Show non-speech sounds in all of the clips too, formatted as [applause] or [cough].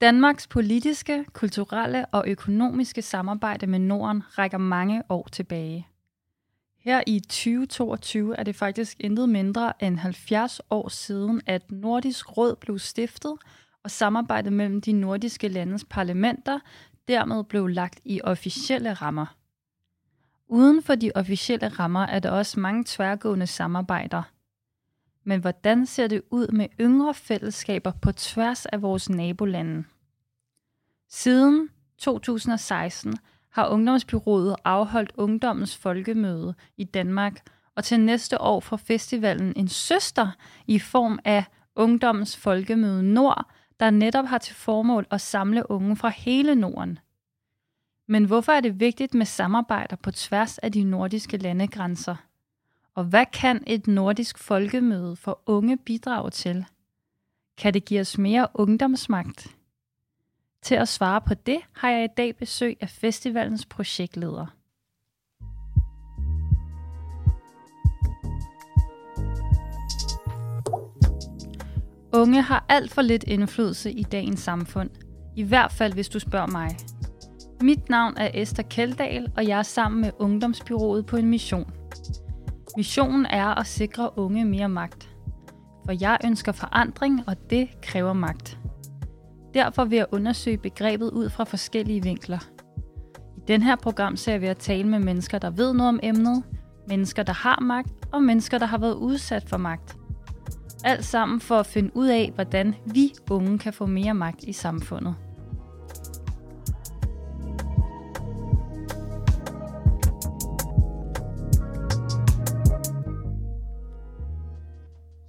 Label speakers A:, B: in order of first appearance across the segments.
A: Danmarks politiske, kulturelle og økonomiske samarbejde med Norden rækker mange år tilbage. Her i 2022 er det faktisk intet mindre end 70 år siden, at Nordisk Råd blev stiftet, og samarbejdet mellem de nordiske landes parlamenter dermed blev lagt i officielle rammer. Uden for de officielle rammer er der også mange tværgående samarbejder. Men hvordan ser det ud med yngre fællesskaber på tværs af vores nabolande? Siden 2016 har Ungdomsbyrået afholdt Ungdommens Folkemøde i Danmark, og til næste år får festivalen en søster i form af Ungdommens Folkemøde Nord, der netop har til formål at samle unge fra hele Norden. Men hvorfor er det vigtigt med samarbejder på tværs af de nordiske landegrænser? Og hvad kan et nordisk folkemøde for unge bidrage til? Kan det give os mere ungdomsmagt? Til at svare på det har jeg i dag besøg af festivalens projektleder. Unge har alt for lidt indflydelse i dagens samfund. I hvert fald, hvis du spørger mig. Mit navn er Esther Keldahl, og jeg er sammen med Ungdomsbyrået på en mission. Missionen er at sikre unge mere magt. For jeg ønsker forandring, og det kræver magt. Derfor vil jeg undersøge begrebet ud fra forskellige vinkler. I den her program ser vi at tale med mennesker, der ved noget om emnet, mennesker, der har magt, og mennesker, der har været udsat for magt. Alt sammen for at finde ud af, hvordan vi unge kan få mere magt i samfundet.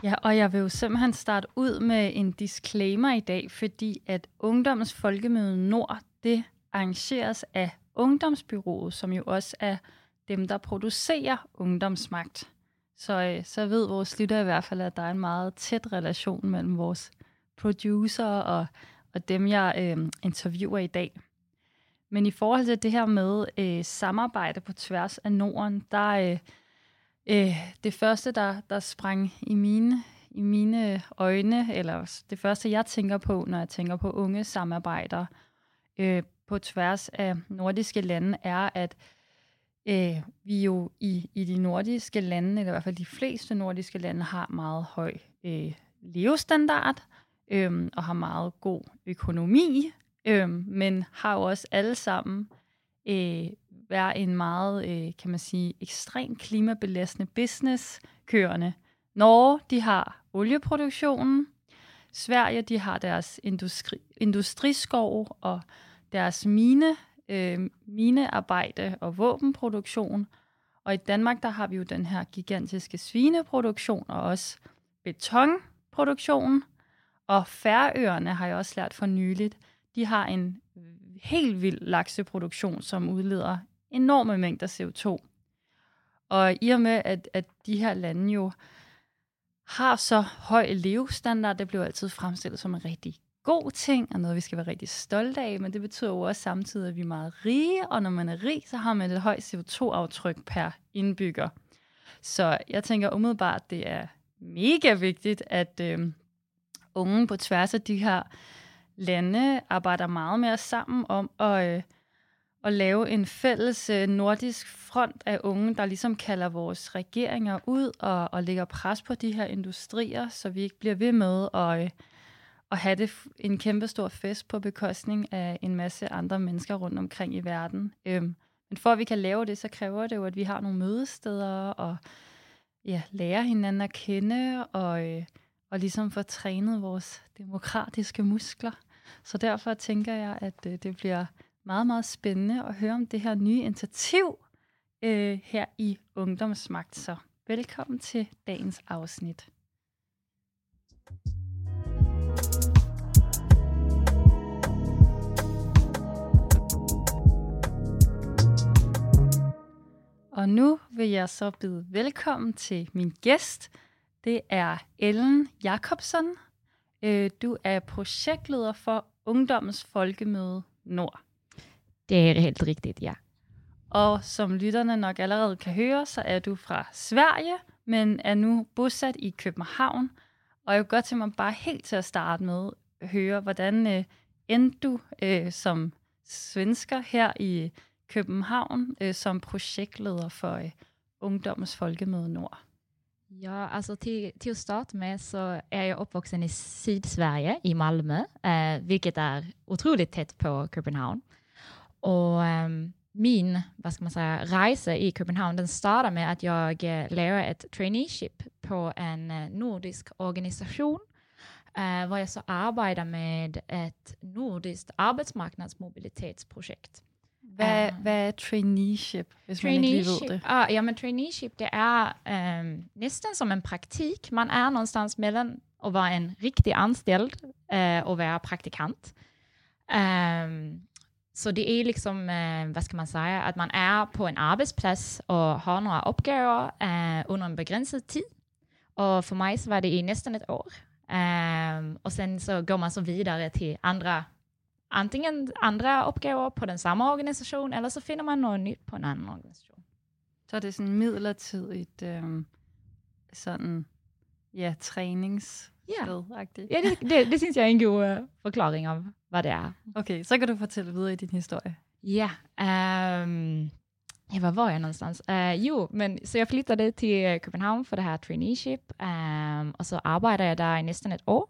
A: Ja, og jeg vil jo simpelthen starte ud med en disclaimer i dag, fordi at Ungdommens Folkemøde Nord, det arrangeres af Ungdomsbyrået, som jo også er dem, der producerer ungdomsmagt. Så, øh, så ved vores lytter i hvert fald, at der er en meget tæt relation mellem vores producer og, og dem, jeg øh, interviewer i dag. Men i forhold til det her med øh, samarbejde på tværs af Norden, der, øh, Øh, det første, der, der sprang i mine, i mine øjne, eller det første, jeg tænker på, når jeg tænker på unge samarbejder øh, på tværs af nordiske lande, er, at øh, vi jo i, i de nordiske lande, eller i hvert fald de fleste nordiske lande, har meget høj øh, levestandard øh, og har meget god økonomi, øh, men har jo også alle sammen øh, være en meget, øh, kan man sige, ekstrem klimabelastende business kørende. Norge, de har olieproduktionen. Sverige, de har deres industri, industriskov og deres mine, øh, minearbejde og våbenproduktion. Og i Danmark, der har vi jo den her gigantiske svineproduktion og også betonproduktion. Og Færøerne har jeg også lært for nyligt, de har en helt vild lakseproduktion, som udleder enorme mængder CO2. Og i og med, at, at de her lande jo har så høj levestandard, det bliver altid fremstillet som en rigtig god ting, og noget, vi skal være rigtig stolte af, men det betyder jo også samtidig, at vi er meget rige, og når man er rig, så har man et højt CO2-aftryk per indbygger. Så jeg tænker umiddelbart, det er mega vigtigt, at øh, unge på tværs af de her lande arbejder meget mere sammen om at, øh, at lave en fælles øh, nordisk front af unge, der ligesom kalder vores regeringer ud og, og lægger pres på de her industrier, så vi ikke bliver ved med at, øh, at have det en kæmpe stor fest på bekostning af en masse andre mennesker rundt omkring i verden. Øhm, men for at vi kan lave det, så kræver det jo, at vi har nogle mødesteder og ja, lærer hinanden at kende og, øh, og ligesom få trænet vores demokratiske muskler. Så derfor tænker jeg, at øh, det bliver meget, meget spændende at høre om det her nye initiativ øh, her i Ungdomsmagt. Så velkommen til dagens afsnit. Og nu vil jeg så byde velkommen til min gæst. Det er Ellen Jakobsen. Øh, du er projektleder for Ungdommens Folkemøde Nord.
B: Det er helt rigtigt, ja.
A: Og som lytterne nok allerede kan høre, så er du fra Sverige, men er nu bosat i København. Og jeg vil godt til mig bare helt til at starte med at høre, hvordan øh, endte du øh, som svensker her i København øh, som projektleder for øh, Ungdommens Folkemøde Nord?
B: Ja, alltså till, till att starta med så är jag uppvuxen i Sydsverige, i Malmö, eh, vilket är otroligt tätt på Köpenhamn. Och eh, min, vad ska man säga, resa i Köpenhamn, den startade med att jag eh, ledde ett traineeship på en eh, nordisk organisation, eh, var jag så arbetar med ett nordiskt arbetsmarknadsmobilitetsprojekt.
A: Hvad,
B: Ah.
A: hvad er traineeship, ved det?
B: ah, ja, men traineeship det är um, nästan som en praktik. Man är någonstans mellan att vara en riktig anställd eh, och vara praktikant. Ehm, så det øh, är liksom, eh, vad ska man säga, att man är på en arbetsplats och har några uppgifter eh, øh, under en begränsad tid. Och för mig så var det i nästan ett år. Øh, ehm, och sen så går man så vidare till andra antingen andra uppgifter på den samma organisation eller så finner man något nytt på en annan organisation.
A: Så er det sådan midlertidigt øh, sådan, ja, træningssted
B: Ja, ja det, det, det synes jeg er en god uh, forklaring av vad det er.
A: Okay, så kan du fortælle videre i din historie.
B: Ja, ehm, ja var var jag någonstans? Uh, jo, men så jag flyttade till eh, Köpenhamn för det här traineeship ehm, och så arbetade jag där i nästan ett år.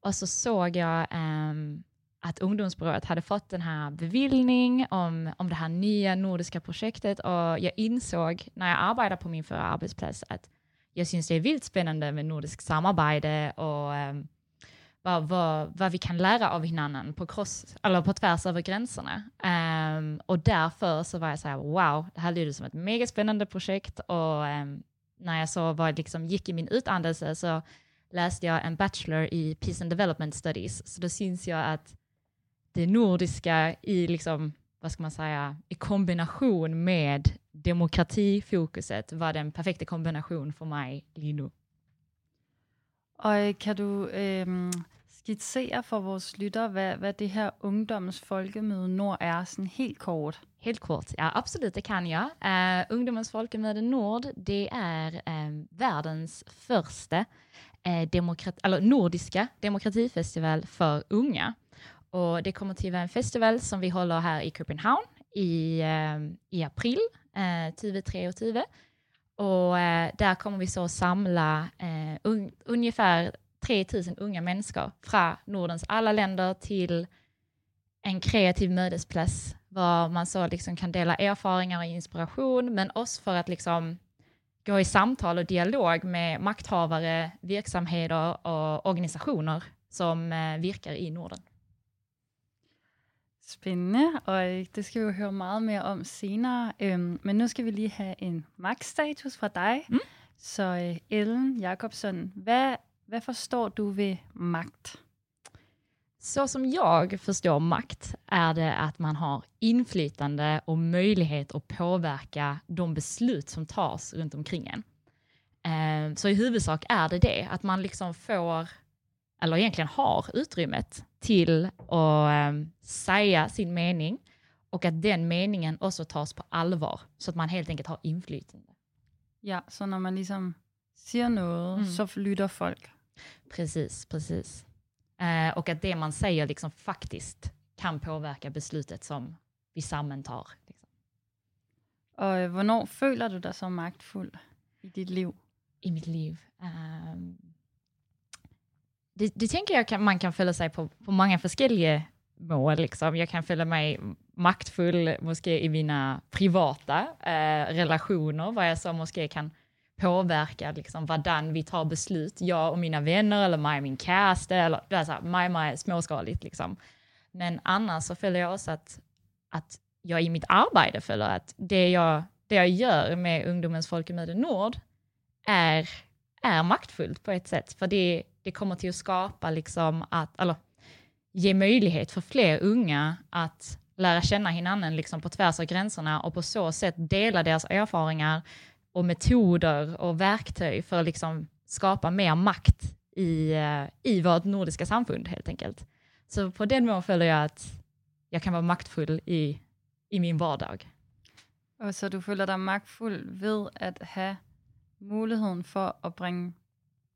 B: Och så såg jag ehm, att ungdomsbyrået hade fått den här beviljning om, om det här nya nordiska projektet och jag insåg när jag arbetade på min förra arbetsplats att jag syns det är vilt spännande med nordisk samarbete och um, vad, vad, vad vi kan lära av hinanden på, cross, eller på tvärs över gränserna. Ehm, och därför så var jag så här, wow, det här lyder som ett mega spännande projekt och um, när jag så var, liksom, gick i min utandelse så läste jag en bachelor i Peace and Development Studies. Så då syns jag att det nordiska i liksom, vad ska man säga, i kombination med demokratifokuset var den perfekta kombination för mig lige nu.
A: Og øh, kan du øh, skitsere for vores lyttere, hvad, hvad det her Ungdommens Folkemøde Nord er, sådan helt kort?
B: Helt kort, ja absolut det kan jag. Uh, Ungdomens Folkemöte Nord, det är eh, världens första eh, demokrat, eller nordiska demokratifestival för unga. Och det kommer till vara en festival som vi håller här i Köpenhamn i, eh, i april eh, 2023. Och eh, där kommer vi så samla eh, un, ungefär 3000 unga människor från Nordens alla länder till en kreativ mötesplats var man så liksom kan dela erfarenheter och inspiration, men också för att liksom gå i samtal och dialog med makthavare, verksamheter och organisationer som eh, virkar i Norden.
A: Spændende, og øh, det skal vi jo høre meget mere om senere. Øhm, men nu skal vi lige have en magtstatus fra dig.
B: Mm.
A: Så øh, Ellen Jakobsson, hvad, hvad forstår du ved magt?
B: Så som jag förstår makt är det att man har inflytande och möjlighet att påverka de beslut som tas runt omkring en. Eh, Så i huvudsak är det det, att man liksom får, eller egentligen har utrymmet till att eh, säga sin mening och att den meningen också tas på allvar, så att man helt enkelt har inflytande.
A: Ja, så når man ligesom siger noget,
B: Mm.
A: så lytter folk.
B: Precis, precis. Eh, och att det man säger liksom faktiskt kan påverka beslutet som vi sammen tar. Liksom.
A: Og øh, hvornår føler du dig så magtfuld i dit liv?
B: i mitt liv. Ehm, det, det tänker jag kan, man kan följa sig på, på många olika mål. Liksom. Jag kan följa mig maktfull måske i mina privata eh, relationer, vad jag så måske kan påverka liksom, vadan vi tar beslut, jag och mina vänner eller mig och min kärste, eller det är så här, mig, mig småskaligt. Liksom. Men annars så följer jag också att, att jag i mitt arbete följer att det jag, det jag gör med Ungdomens Folkemöte Nord är, är maktfullt på ett sätt. För det, det kommer till att skapa, liksom att, eller ge möjlighet för fler unga att lära känna hinanden liksom på tvärs av gränserna och på så sätt dela deras erfarenheter och metoder och verktyg för att liksom skapa mer makt i, eh, i vårt nordiska samfund helt enkelt. Så på den mån följer jag att jag kan vara maktfull i, i min vardag.
A: Og så du føler dig magtfuld ved at have muligheden for at bringe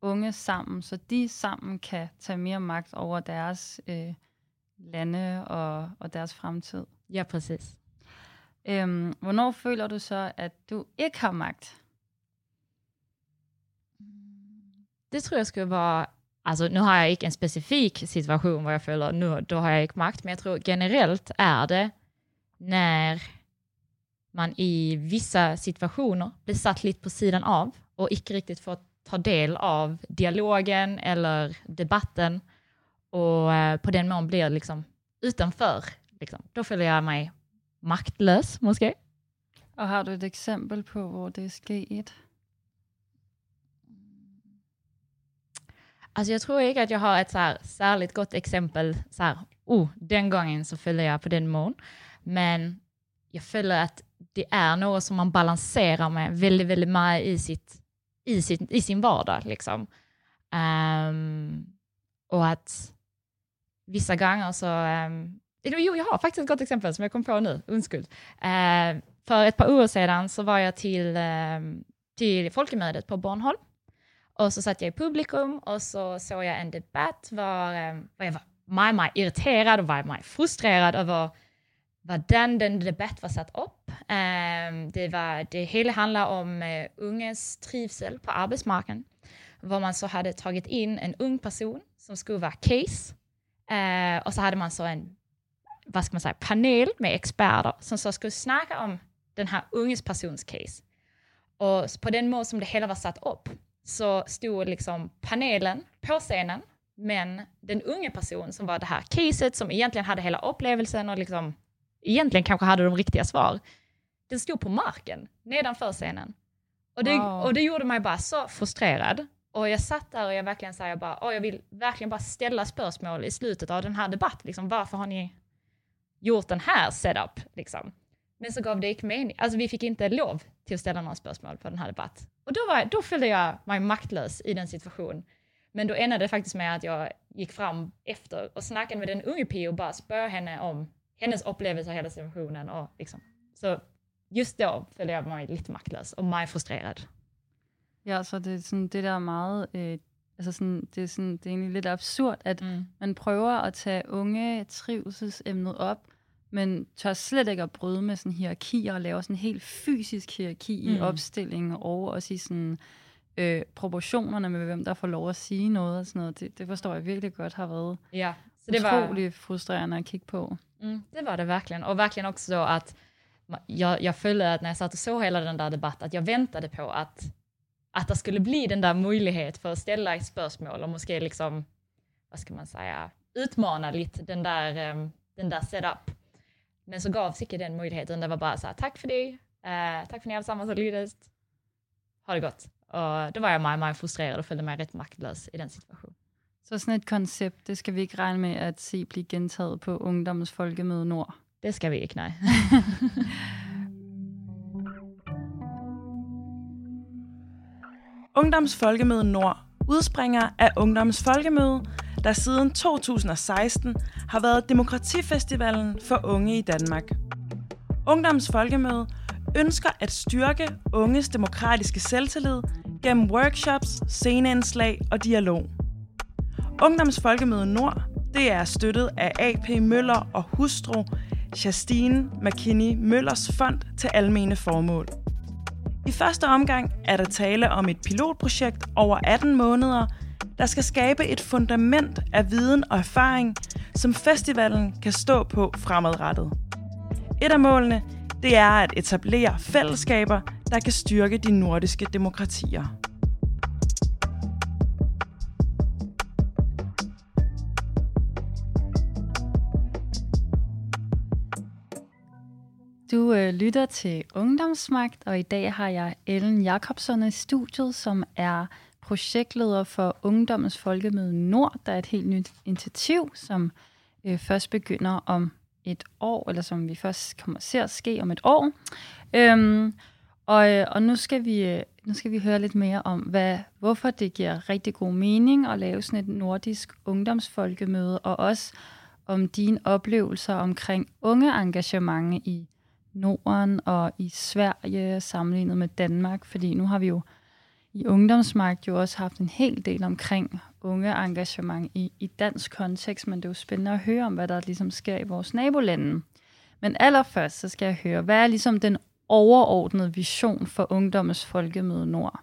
A: unge sammen, så de sammen kan tage mere magt over deres øh, lande og, og deres fremtid.
B: Ja, præcis.
A: Øhm, hvornår føler du så, at du ikke har magt?
B: Det tror jeg skulle være, altså nu har jeg ikke en specifik situation, hvor jeg føler, nu då har jeg ikke magt, men jeg tror generelt er det, när man i vissa situationer blir satt lite på sidan av och inte riktigt får ta del av dialogen eller debatten och eh, på den mån blir liksom utanför. Liksom. Då føler jeg mig magtløs, måske.
A: Og har du et eksempel på, hvor det er sket?
B: Altså, jeg tror ikke, at jeg har et så här, særligt godt eksempel. Så här, oh, den gången så føler jeg på den mån. Men jeg føler at det er noget, som man balanserer med väldigt, väldigt meget i, sitt, i, sin, i sin vardag. Liksom. Um, och att vissa gånger så... Um, jo, jag har faktiskt ett gott exempel som jag kom på nu, undskyld. Uh, för ett par år sedan så var jag till, um, till folkemötet på Bornholm. Och så satt jag i publikum och så såg jag en debatt var, um, var jag var meget, meget irriterad och var meget frustrerad över hvordan den debatt var satt upp. Um, øhm, det, var, det hele handler om uh, unges trivsel på arbetsmarknaden. Hvor man så hade tagit in en ung person som skulle vara case. Øh, uh, och så hade man så en vad ska man säga, panel med experter som så skulle snacka om den här unges persons case. Och på den mån som det hela var satt upp så stod liksom panelen på scenen, men den unge person som var det här caset, som egentligen hade hela upplevelsen och liksom egentligen kanske hade de riktiga svar, den stod på marken nedanför scenen. Och det, wow. och det gjorde mig bara så frustrerad. Och jag satt där och jag verkligen sa, jag bara, oh, jag vill verkligen bara ställa spörsmål i slutet av den här debatten. Liksom, varför har ni gjort den här setup? Liksom? Men så gav det inte mening. Alltså vi fick inte lov till att ställa några spörsmål på den här debatten. Och då, var, då följde jag mig maktlös i den situationen. Men då ändade det faktiskt med att jag gick fram efter och snackade med den unge Pio och bara spör henne om hennes upplevelse av hela situationen. Och liksom. Så just då følte jeg mig lidt magtløs og meget frustreret.
A: Ja, så det er sådan det der meget, øh, altså sådan, det, er sådan, det er egentlig lidt absurd, at mm. man prøver at tage unge trivselsemnet op, men tør slet ikke at bryde med sådan hierarkier og lave sådan en helt fysisk hierarki mm. i opstillingen og også i sådan øh, proportionerne med, hvem der får lov at sige noget og sådan noget. Det, det forstår jeg virkelig godt har været ja, så det utrolig var... frustrerende at kigge på.
B: Mm, det var det verkligen. Och verkligen också då att jag, jag följde att när jag satt och såg hela den där debatten, att jag väntade på att, att det skulle bli den där möjlighet för att ställa ett spörsmål och måske liksom, vad ska man säga, utmana lite den där, um, den där setup. Men så gavs inte den möjligheten, det var bara så här, tack för det, uh, tack för att ni allesammans har lyssnat, ha det gott. Och då var jag mig, mig frustrerad och följde mig rätt maktlös i den situationen.
A: Så sådan et koncept, det skal vi ikke regne med at se blive gentaget på Ungdommens Folkemøde Nord?
B: Det skal vi ikke, nej. [laughs]
C: Ungdoms Folkemøde Nord udspringer af Ungdoms Folkemøde, der siden 2016 har været demokratifestivalen for unge i Danmark. Ungdoms Folkemøde ønsker at styrke unges demokratiske selvtillid gennem workshops, sceneindslag og dialog. Ungdomsfolkemøde Nord, det er støttet af AP Møller og hustru Justine McKinney Møllers fond til almene formål. I første omgang er der tale om et pilotprojekt over 18 måneder, der skal skabe et fundament af viden og erfaring, som festivalen kan stå på fremadrettet. Et af målene det er at etablere fællesskaber, der kan styrke de nordiske demokratier.
A: Du øh, lytter til Ungdomsmagt, og i dag har jeg Ellen Jakobsen i studiet, som er projektleder for Ungdommens Folkemøde Nord, der er et helt nyt initiativ, som øh, først begynder om et år, eller som vi først kommer til at ske om et år. Øhm, og, øh, og nu skal vi øh, nu skal vi høre lidt mere om, hvad, hvorfor det giver rigtig god mening at lave sådan et nordisk ungdomsfolkemøde, og også om dine oplevelser omkring unge engagement i Norden og i Sverige sammenlignet med Danmark, fordi nu har vi jo i ungdomsmagt jo også haft en hel del omkring unge engagement i, i dansk kontekst, men det er jo spændende at høre om, hvad der ligesom sker i vores nabolande. Men allerførst, så skal jeg høre, hvad er ligesom den overordnede vision for Ungdommens Folkemøde Nord?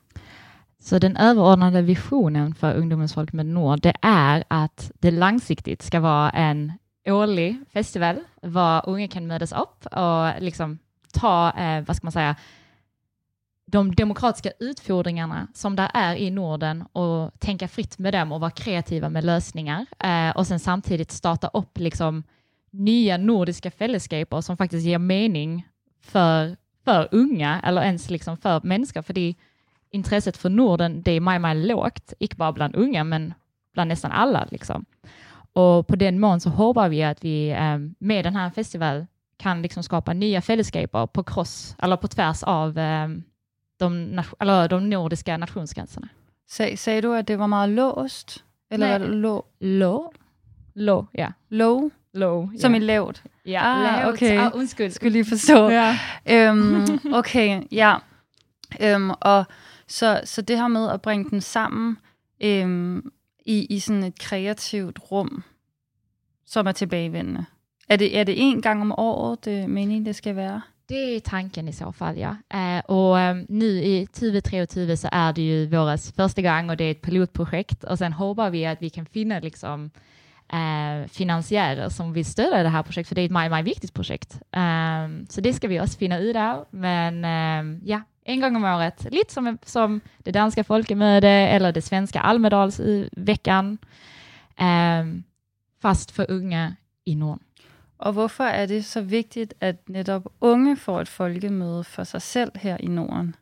B: Så den överordnade visionen för Ungdomens Folkmöte Nord, det är att det långsiktigt ska vara en årlig festival, var unga kan mötas upp och liksom ta, eh, vad ska man säga, de demokratiska utfordringarna som där är i Norden och tänka fritt med dem och vara kreativa med lösningar eh, och sen samtidigt starta upp liksom nya nordiska fällesskaper som faktiskt ger mening för, för unga eller ens liksom för människor. För det, intresset för Norden det är mycket, mycket lågt, inte bara bland unga men bland nästan alla. Liksom. Och på den mån så hoppas vi att vi eh, med den här festivalen kan liksom skapa nya fällesskaper på cross eller på tvärs av eh, de, eller de nordiska nationsgränserna.
A: Sag, sagde du, at det var meget låst? Eller
B: Nej.
A: lå?
B: Low? Low, ja.
A: Low?
B: Low.
A: Som
B: ja.
A: i lavt?
B: Ja,
A: Ah,
B: lavt.
A: okay.
B: Ah, undskyld.
A: Skulle lige forstå.
B: Ja. [laughs]
A: øhm, okay, ja. Øhm, og så, så det her med at bringe den sammen øhm, i, i sådan et kreativt rum, som er tilbagevendende. Er det, er det en gang om året, det meningen, det skal være?
B: Det är tanken i så fall, ja. Eh, och eh, nu i 2023 så är det ju våras första gång och det är ett pilotprojekt och sen hoppas vi att vi kan finna liksom eh, finansiärer som vill stödja det här projektet, för det är ett mycket, mycket viktigt projekt. Eh, så det ska vi också finna ut av, men eh, ja, en gång om året, lite som, som det danska folkemöte eller det svenska Almedalsveckan, eh, fast för unga i Norden.
A: Og hvorfor er det så vigtigt, at netop unge får et folkemøde for sig selv her i Norden?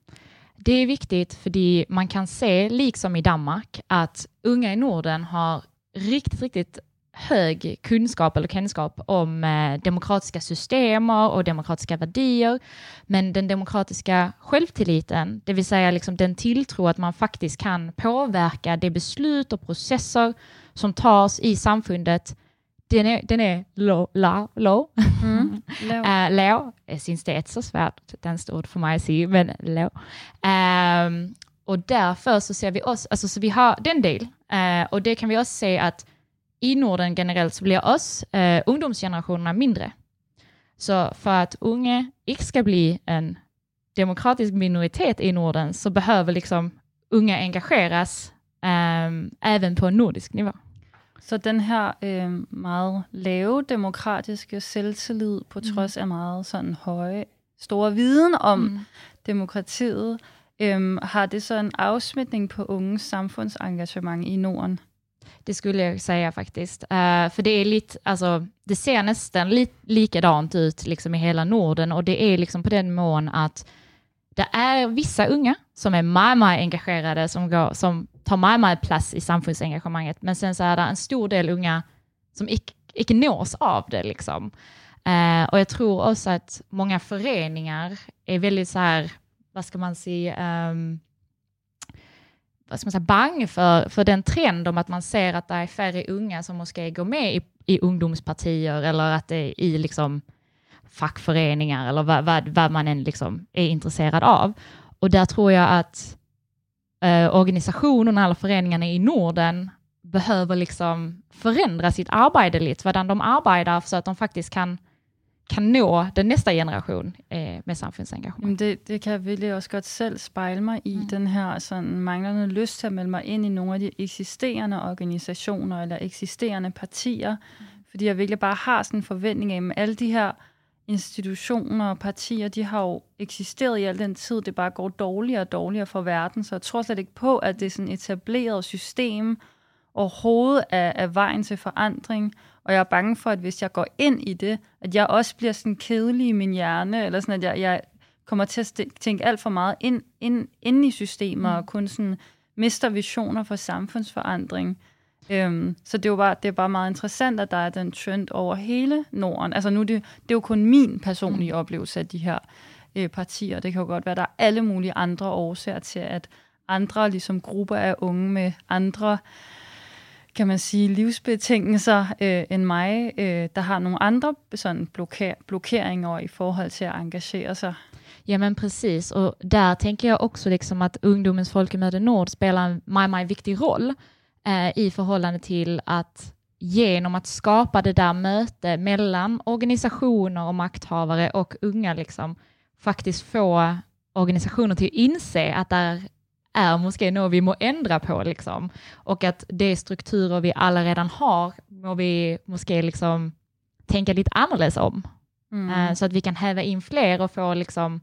B: Det är viktigt för man kan se, liksom i Danmark, att unga i Norden har riktigt, riktigt hög kunskap eller kunskap om eh, demokratiska system och demokratiska värdier. Men den demokratiska självtilliten, det vill säga liksom den tilltro att man faktiskt kan påverka de beslut och processer som tas i samfundet, den är, den är low. low, low.
A: Mm. Lav.
B: Uh. Jeg synes, det er et så svært dansk ord for mig at sige, men lav. Um, og derfor så ser vi også, altså så vi har den del, uh, og det kan vi også se, at i Norden generelt så bliver også uh, ungdomsgenerationerna mindre. Så for at unge ikke skal blive en demokratisk minoritet i Norden, så behøver liksom unge engageras um, även på nordisk niveau.
A: Så den her øh, meget lave demokratiske selvtillid, på trods af meget sådan høje, store viden om mm. demokratiet, øh, har det så en afsmitning på unges samfundsengagement i Norden?
B: Det skulle jag säga faktiskt. Uh, för det är lite, alltså, det ser nästan li likadant ut liksom i hela Norden och det är liksom på den mån att det är vissa unga som är mamma-engagerade, som, går, som tar mamma-plats i samfundsengagemanget, men sen så är det en stor del unga som icke, icke nås av det. Liksom. Uh, och jag tror också att många föreningar är väldigt så här, vad ska man säga, um, vad ska man säga, bang för, för den trend om att man ser att det är färre unga som måste gå med i, i ungdomspartier eller att det är i liksom fackföreningar eller vad, vad, vad man än liksom är intresserad av. Och där tror jag att eh, organisationerna eller föreningarna i Norden behöver liksom förändra sitt arbete lite, hvordan de arbetar så att de faktiskt kan, kan nå den næste generation eh, med samfundsengagemang.
A: Jamen det, det kan jeg virkelig også godt selv spejle mig i, mm. den her sådan, manglende lyst til at melde mig ind i nogle af de eksisterende organisationer eller eksisterende partier, mm. fordi jeg virkelig bare har sådan en forventning af, at alle de her institutioner og partier, de har jo eksisteret i al den tid, det bare går dårligere og dårligere for verden, så jeg tror slet ikke på, at det er sådan et etableret system overhovedet er, er vejen til forandring, og jeg er bange for, at hvis jeg går ind i det, at jeg også bliver sådan kedelig i min hjerne, eller sådan, at jeg, jeg kommer til at tænke alt for meget ind, ind, ind i systemer, mm. og kun sådan mister visioner for samfundsforandring. Øhm, så det er jo bare, det er bare meget interessant, at der er den trend over hele Norden. Altså nu, det, det er jo kun min personlige mm. oplevelse af de her øh, partier. Det kan jo godt være, at der er alle mulige andre årsager til, at andre ligesom grupper af unge med andre kan man sige, livsbetingelser øh, end mig, øh, der har nogle andre sådan bloker, blokeringer i forhold til at engagere sig.
B: Ja men precis, och där tänker jag också liksom att ungdomens Folkemøde Nord spelar en meget, meget viktig roll. eh, øh, i förhållande till att genom att skapa det där möte mellan organisationer och makthavare och unga, liksom, faktiskt få organisationer till att inse att der är måske något vi må ändra på, liksom. och att det strukturer vi alla redan har, må vi måske liksom tänka lite annorlunda om. Mm. Eh, så att vi kan häva in fler och få liksom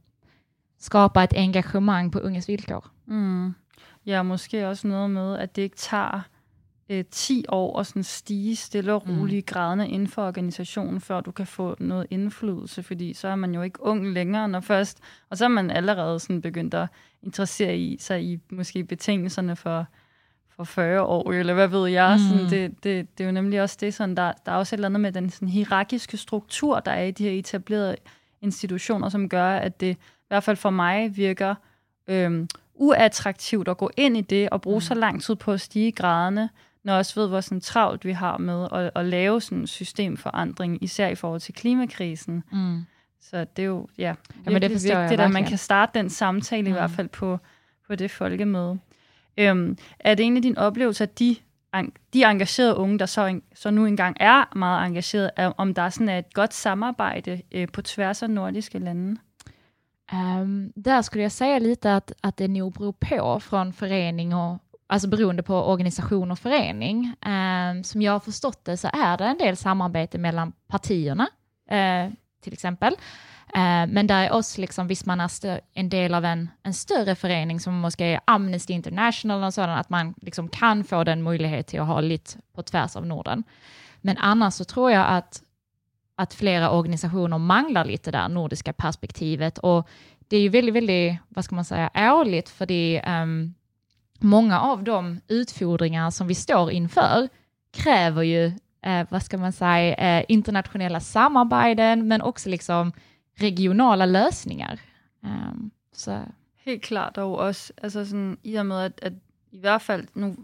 B: skapa ett engagemang på unges villkor.
A: Mm. Ja, måske også noget med, at det ikke tager øh, 10 år at sådan stige stille og roligt mm. graderne inden for organisationen, før du kan få noget indflydelse, fordi så er man jo ikke ung længere, når først, og så er man allerede sådan begyndt at interessere i sig i måske betingelserne for, for 40 år, eller hvad ved jeg. Mm. Sådan, det, det, det er jo nemlig også det, sådan, der, der er også et eller andet med den sådan, hierarkiske struktur, der er i de her etablerede institutioner, som gør, at det i hvert fald for mig virker øhm, uattraktivt at gå ind i det og bruge mm. så lang tid på at stige graderne, når jeg også ved, hvor sådan travlt vi har med at, at lave sådan en systemforandring, især i forhold til klimakrisen. Mm. Så det er jo ja, Jamen, det vigtigt, jeg at man kan starte den samtale mm. i hvert fald på, på det folkemøde. Øhm, er det en af dine oplevelser, at de, de engagerede unge, der så, så nu engang er meget engagerede, om der sådan er et godt samarbejde øh, på tværs af nordiske lande?
B: Um, där skulle jag säga lite att, att det nog beror på från förening och alltså beroende på organisation och förening. Um, som jag har förstått det så är det en del samarbete mellan partierna, uh, till exempel. Eh, men där är oss, liksom, visst man är en del av en, en större förening som måske är Amnesty International och sådant, att man liksom kan få den möjlighet till att ha lite på tvärs av Norden. Men annars så tror jag att att flera organisationer manglar lite där nordiska perspektivet och det är ju väldigt, väldigt, vad ska man säga, ärligt för det um, många av de utfordringar som vi står inför kräver ju, eh, vad ska man säga, eh, internationella samarbeten men också liksom regionala lösningar. Um, så.
A: Helt klart, og også altså sådan, i og med, at, at i hvert fald, nu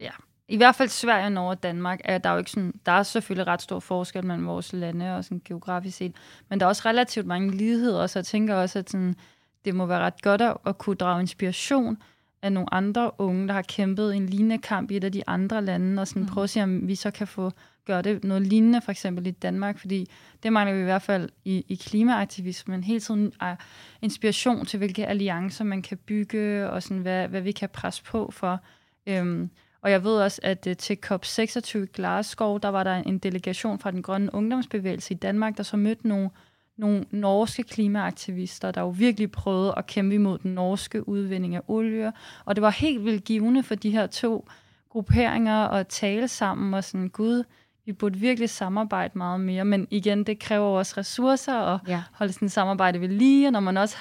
A: ja, i hvert fald Sverige, Norge og Danmark, er der jo ikke sådan, der er selvfølgelig ret stor forskel mellem vores lande og sådan geografisk set, men der er også relativt mange ligheder, så jeg tænker også, at sådan, det må være ret godt at, at kunne drage inspiration af nogle andre unge, der har kæmpet en lignende kamp i et af de andre lande, og sådan mm. prøve at se, om vi så kan få gøre det noget lignende, for eksempel i Danmark, fordi det mangler vi i hvert fald i, i klimaaktivismen, hele tiden er inspiration til, hvilke alliancer man kan bygge, og sådan, hvad, hvad vi kan presse på for. Øhm, og jeg ved også, at uh, til COP26 i Glasgow, der var der en delegation fra den grønne ungdomsbevægelse i Danmark, der så mødte nogle, nogle norske klimaaktivister, der jo virkelig prøvede at kæmpe imod den norske udvinding af olie. Og det var helt vildt givende for de her to grupperinger at tale sammen og sådan, gud, vi burde virkelig samarbejde meget mere, men igen, det kræver også ressourcer at ja. holde sådan samarbejde ved lige, og når man også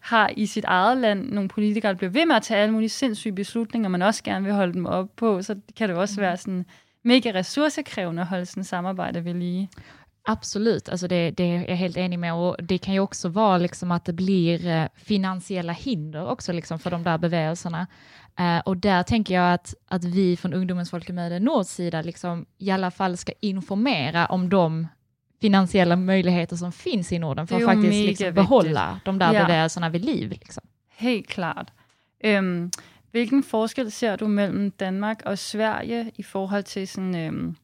A: har i sit eget land nogle politikere, der bliver ved med at tage alle mulige sindssyge beslutninger, man også gerne vil holde dem op på, så kan det også mm. være sådan mega ressourcekrævende at holde sådan samarbejde ved lige.
B: Absolut, alltså det, det är jag helt enig med och det kan ju också vara liksom att det blir eh, finansiella hinder också liksom för de där bevägelserna. Uh, och där tänker jag att, att vi från Ungdomens Folkemöte Nords sida liksom i alla fall ska informera om de finansiella möjligheter som finns i Norden för att faktiskt liksom behålla de där ja. bevægelserna vid liv. Liksom.
A: Helt klart. Øhm, hvilken forskel ser du mellem Danmark og Sverige i forhold til sådan øhm,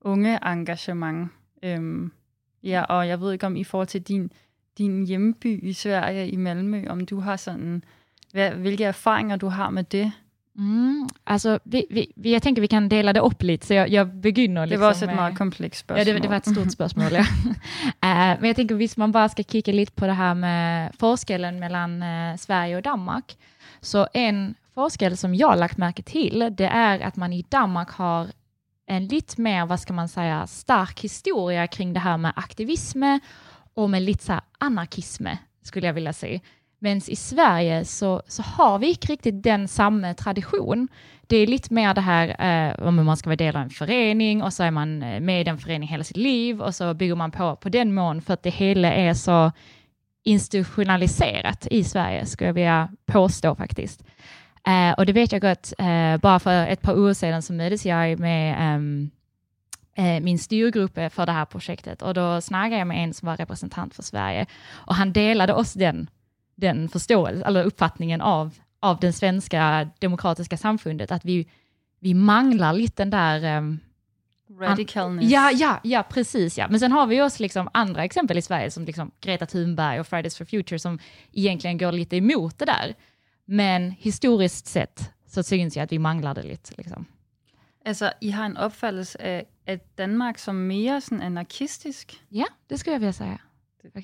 A: unge engagement? Øhm, ja, og jeg ved ikke om i forhold til din, din hjemby i Sverige, i Malmø, om du har sådan, hvad, hvilke erfaringer du har med det?
B: Mm, alltså, vi, vi, jag tänker vi kan dela det upp lite, så jag, jag begynner.
A: Liksom, det var också ett mer komplext
B: spörsmål. Ja, det, det, var ett stort spörsmål. ja. [laughs] [laughs] uh, men jag tänker, hvis man bara ska kika lite på det här med forskellen mellan uh, Sverige och Danmark, så en forskel som jag lagt märke till, det är att man i Danmark har en lite mer, vad ska man säga, stark historia kring det här med aktivism och med lite så här anarkism, skulle jag vilja säga. Men i Sverige så, så har vi inte riktigt den samma tradition. Det är lite mer det här eh, om man ska vara del av en förening och så är man eh, med i den föreningen hela sitt liv och så bygger man på på den mån för att det hela är så institutionaliserat i Sverige, skulle jag vilja påstå faktiskt. Eh, och det vet jag gott, eh, bara för ett par år sedan så möttes jag med ehm, eh, min styrgrupp för det här projektet och då snackade jag med en som var representant för Sverige och han delade oss den den förståelsen, eller uppfattningen av, av den svenska demokratiska samfundet, att vi, vi manglar lite den där um,
A: Radicalness.
B: Ja, ja, ja, precis. Ja. Men sen har vi också liksom andra exempel i Sverige som liksom Greta Thunberg och Fridays for Future som egentligen går lite emot det där. Men historiskt sett så syns jag att vi manglar det lite. Liksom.
A: Altså, I har en opfattelse af, af Danmark som mere sådan anarkistisk?
B: Ja, det skulle jeg vilja säga.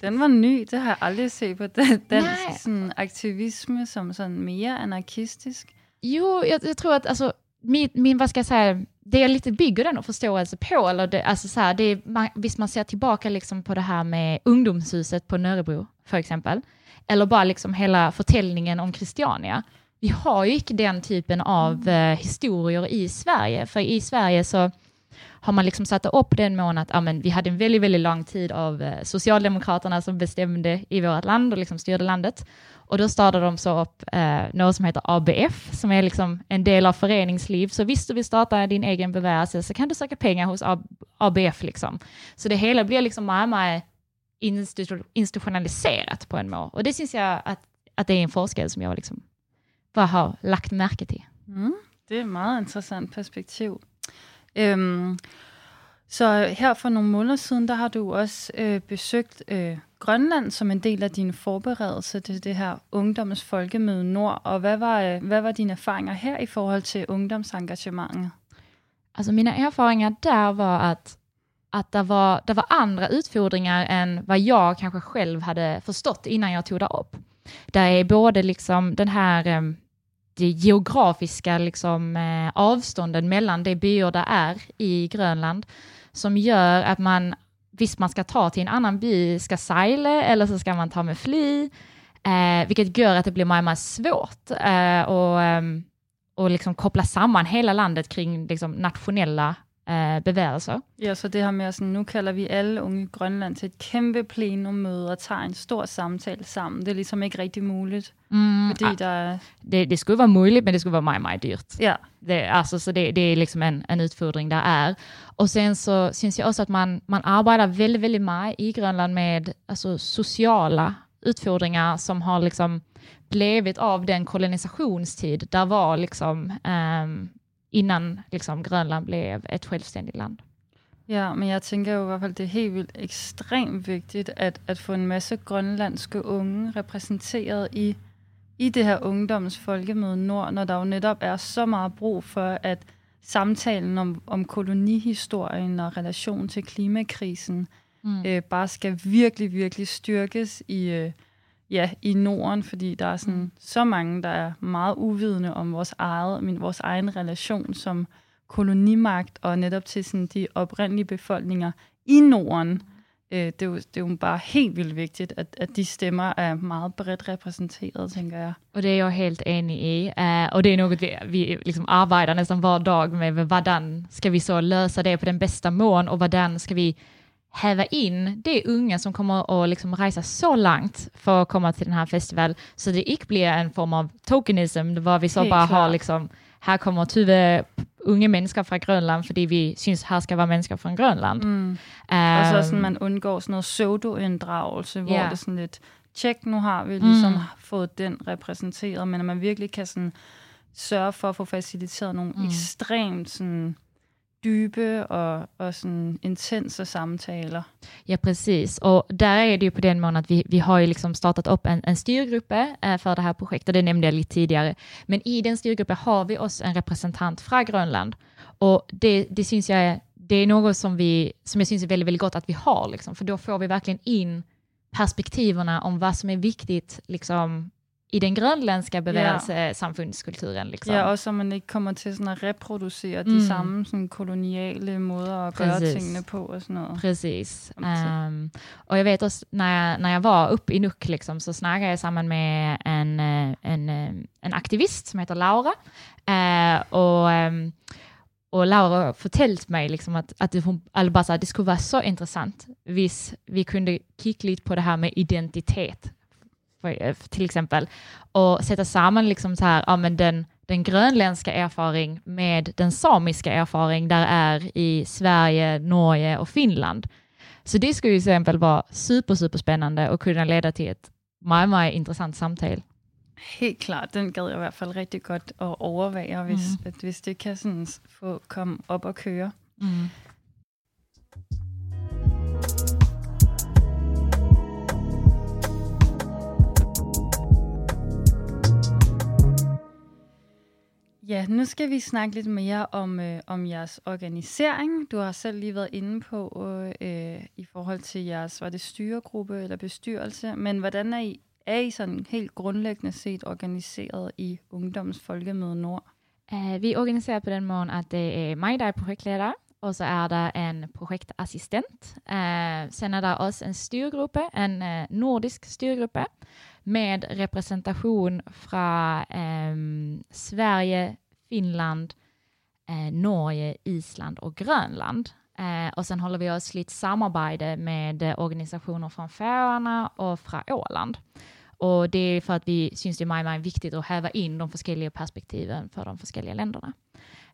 A: Den var ny, det har jeg aldrig set på. Den, dansk sådan, aktivisme som sådan mere anarkistisk.
B: Jo, jag, jag tror att alltså, min, min, vad ska jag säga, det jag lite bygger den förståelse på, eller det, alltså så här, det är, man, visst man ser tillbaka liksom på det här med ungdomshuset på Nörrebro, för exempel, eller bara liksom hela förtällningen om Christiania. Vi har ju inte den typen av mm. eh, historier i Sverige, för i Sverige så har man liksom satt upp den mån att ja, men vi hade en väldigt, väldigt lång tid av eh, Socialdemokraterna som bestämde i vårt land och liksom styrde landet. Och då startade de så upp eh, något som heter ABF, som är liksom en del av föreningsliv. Så visst du vill starta din egen bevägelse så kan du söka pengar hos ABF. Liksom. Så det hela blir liksom mer institutionaliserat på en mån. Och det syns jag att, att det är en forskare som jag liksom bara har lagt märke till.
A: Mm, det är ett meget intressant perspektiv. Um, så her for nogle måneder siden, der har du også øh, besøgt øh, Grønland som en del af din forberedelse til det her Ungdommens Folkemøde Nord. Og hvad var, øh, hvad var dine erfaringer her i forhold til ungdomsengagemanget?
B: Altså mina erfarenheter der var att, att det, var, det var andra utfordringar än vad jag kanske själv hade förstått innan jag tog det upp. Det är både liksom den här eh, det geografiska liksom, eh, avstånden mellan de byar det är i Grönland som gör att man, visst man ska ta till en annan by, ska segla eller så ska man ta med fly, eh, vilket gör att det blir mycket, svårt eh, och, ehm, och liksom koppla samman hela landet kring liksom, nationella øh, bevæget sig.
A: Ja, så det her med, sådan, nu kalder vi alle unge i Grønland til et kæmpe plenummøde og tager en stor samtale sammen. Det er ligesom ikke rigtig muligt.
B: Mm, fordi ah, der det, det skulle være muligt, men det skulle være meget, meget dyrt.
A: Ja.
B: Det, alltså, så det, det är liksom en, en utfordring där är. Och sen så syns jag också att man, man arbetar väldigt, väldigt mycket i Grönland med alltså, sociala utfordringar som har liksom blivit av den kolonisationstid. Där var liksom um, innan liksom, Grönland blev ett självständigt land.
A: Ja, men jeg tænker jo i hvert fald, det er helt vildt ekstremt vigtigt at, at få en masse grønlandske unge repræsenteret i, i det her ungdoms folkemøde Nord, når der jo netop er så meget brug for, at samtalen om, om kolonihistorien og relation til klimakrisen mm. øh, bare skal virkelig, virkelig styrkes i, øh, ja, i Norden, fordi der er sådan mm. så mange, der er meget uvidende om vores, eget, min, vores egen relation som kolonimagt, og netop til sådan de oprindelige befolkninger i Norden. Øh, det, er jo, det er jo bare helt vildt vigtigt, at, at de stemmer er meget bredt repræsenteret, tænker jeg.
B: Og det er jeg helt enig i. Uh, og det er noget, vi, vi liksom arbejder næsten hver dag med, hvordan skal vi så løse det på den bedste mån, og hvordan skal vi häva in de unga som kommer att liksom resa så långt för att komma till den här festivalen, så det inte blir en form av tokenism, var vi så Helt bara klart. har liksom, här kommer tyve unge mennesker fra Grönland, fordi vi synes, her skal være mennesker fra Grönland.
A: Mm. Um, og så sådan, man undgår sådan noget pseudo-inddragelse, hvor yeah. det er sådan lidt, tjek, nu har vi ligesom mm. fået den repræsenteret, men at man virkelig kan sådan sørge for at få faciliteret nogle mm. ekstremt sådan, dybe och, och sån intensa samtaler.
B: Ja, precis. Och där är det ju på den mån att vi, vi har ju liksom startat upp en, en styrgrupp eh, för det här projektet, det nämnde jag lite tidigare. Men i den styrgruppen har vi oss en representant från Grönland. Och det, det syns jag det är något som, vi, som jag syns är väldigt, väldigt gott att vi har, liksom, för då får vi verkligen in perspektiven om vad som är viktigt liksom, i den grönländska bevægelsesamfundskulturen. Liksom.
A: Ja, også så man ikke kommer til sådan at reproducere mm. de samme sådan koloniale måder at Precis. gøre tingene på og sådan noget.
B: Precis. Um, och jag vet också när jag, när jag var uppe i Nuuk liksom, så snackade jag samman med en, eh, en, eh, en aktivist som heter Laura. Uh, och um, och Laura fortalt mig liksom att, att hon, bara så, det skulle vara så intressant hvis vi kunde kika lite på det här med identitet Eh, till exempel, och sätta samman liksom så här, ja, men den, den grönländska erfaring med den samiska erfaring där är i Sverige, Norge och Finland. Så det skulle ju till exempel vara super, super spännande och kunna leda till ett mycket, mycket intressant samtal.
A: Helt klart, den gad jeg i hvert fald rigtig godt at overveje, hvis, mm. at, hvis det kan sådan få komme op og køre. Mm. Ja, nu skal vi snakke lidt mere om, øh, om jeres organisering. Du har selv lige været inde på øh, øh, i forhold til jeres, var det styregruppe eller bestyrelse, men hvordan er I, er I sådan helt grundlæggende set organiseret i Ungdoms Folkemøde Nord?
B: Uh, vi organiserer på den måde, at det er mig, der er projektleder, og så er der en projektassistent. Eh, sen er der også en styrgruppe, en eh, nordisk styrgruppe, med representation fra eh, Sverige, Finland, eh, Norge, Island og Grönland. Eh, og sen håller vi også lidt samarbejde med eh, organisationer fra Færøerne og fra Åland. Och det är för att vi syns det är meget, viktigt att häva in de olika perspektiven för de olika länderna.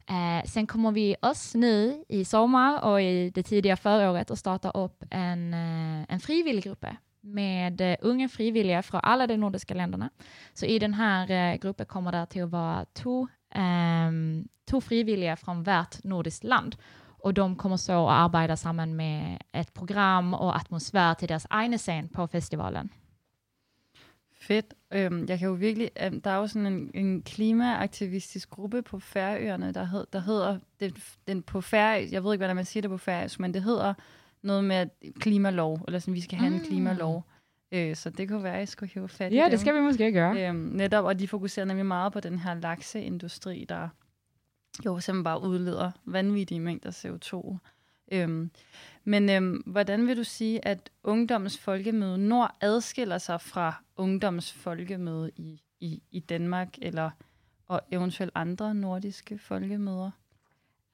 B: Eh, sen kommer vi oss nu i sommar och i det tidiga förra året att starta upp en, eh, en frivilliggrupp med eh, unga frivilliga från alla de nordiska länderna. Så i den här eh, gruppen kommer det till att vara två, um, två frivilliga från vart nordiskt land. Och de kommer så att arbeta samman med ett program och atmosfär till deras egna scen på festivalen.
A: Fedt. Øhm, jeg kan jo virkelig, øhm, der er jo sådan en, en klimaaktivistisk gruppe på Færøerne, der, hed, der hedder, den, den på Færø, jeg ved ikke, hvordan man siger det på færøsk, men det hedder noget med klimalov, eller sådan, vi skal have mm. en klimalov. Øh, så det kunne være, at jeg skulle hive fat
B: i Ja, dem. det skal vi måske gøre.
A: Øhm, netop, og de fokuserer nemlig meget på den her lakseindustri, der jo simpelthen bare udleder vanvittige mængder CO2. Øhm, men øhm, hvordan vil du sige, at Ungdommens Folkemøde Nord adskiller sig fra Ungdommens Folkemøde i, i, i Danmark, eller og eventuelt andre nordiske folkemøder?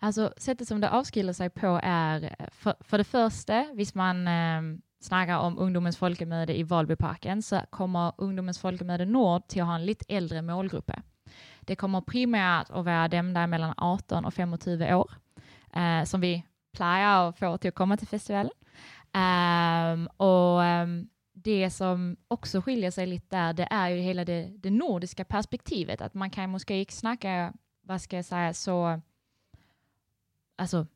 B: Altså, sættet som det afskiller sig på er, for, for det første, hvis man øh, snakker om Ungdommens Folkemøde i Valbyparken, så kommer Ungdommens Folkemøde Nord til at have en lidt ældre målgruppe. Det kommer primært at være dem, der er mellem 18 og 25 år, øh, som vi plejer att få till att komma till festivalen. Øhm, um, och um, det som också skiljer sig lite där, det är ju hela det, det nordiska perspektivet, att man kan måske inte snacka, vad ska jag säga, så, alltså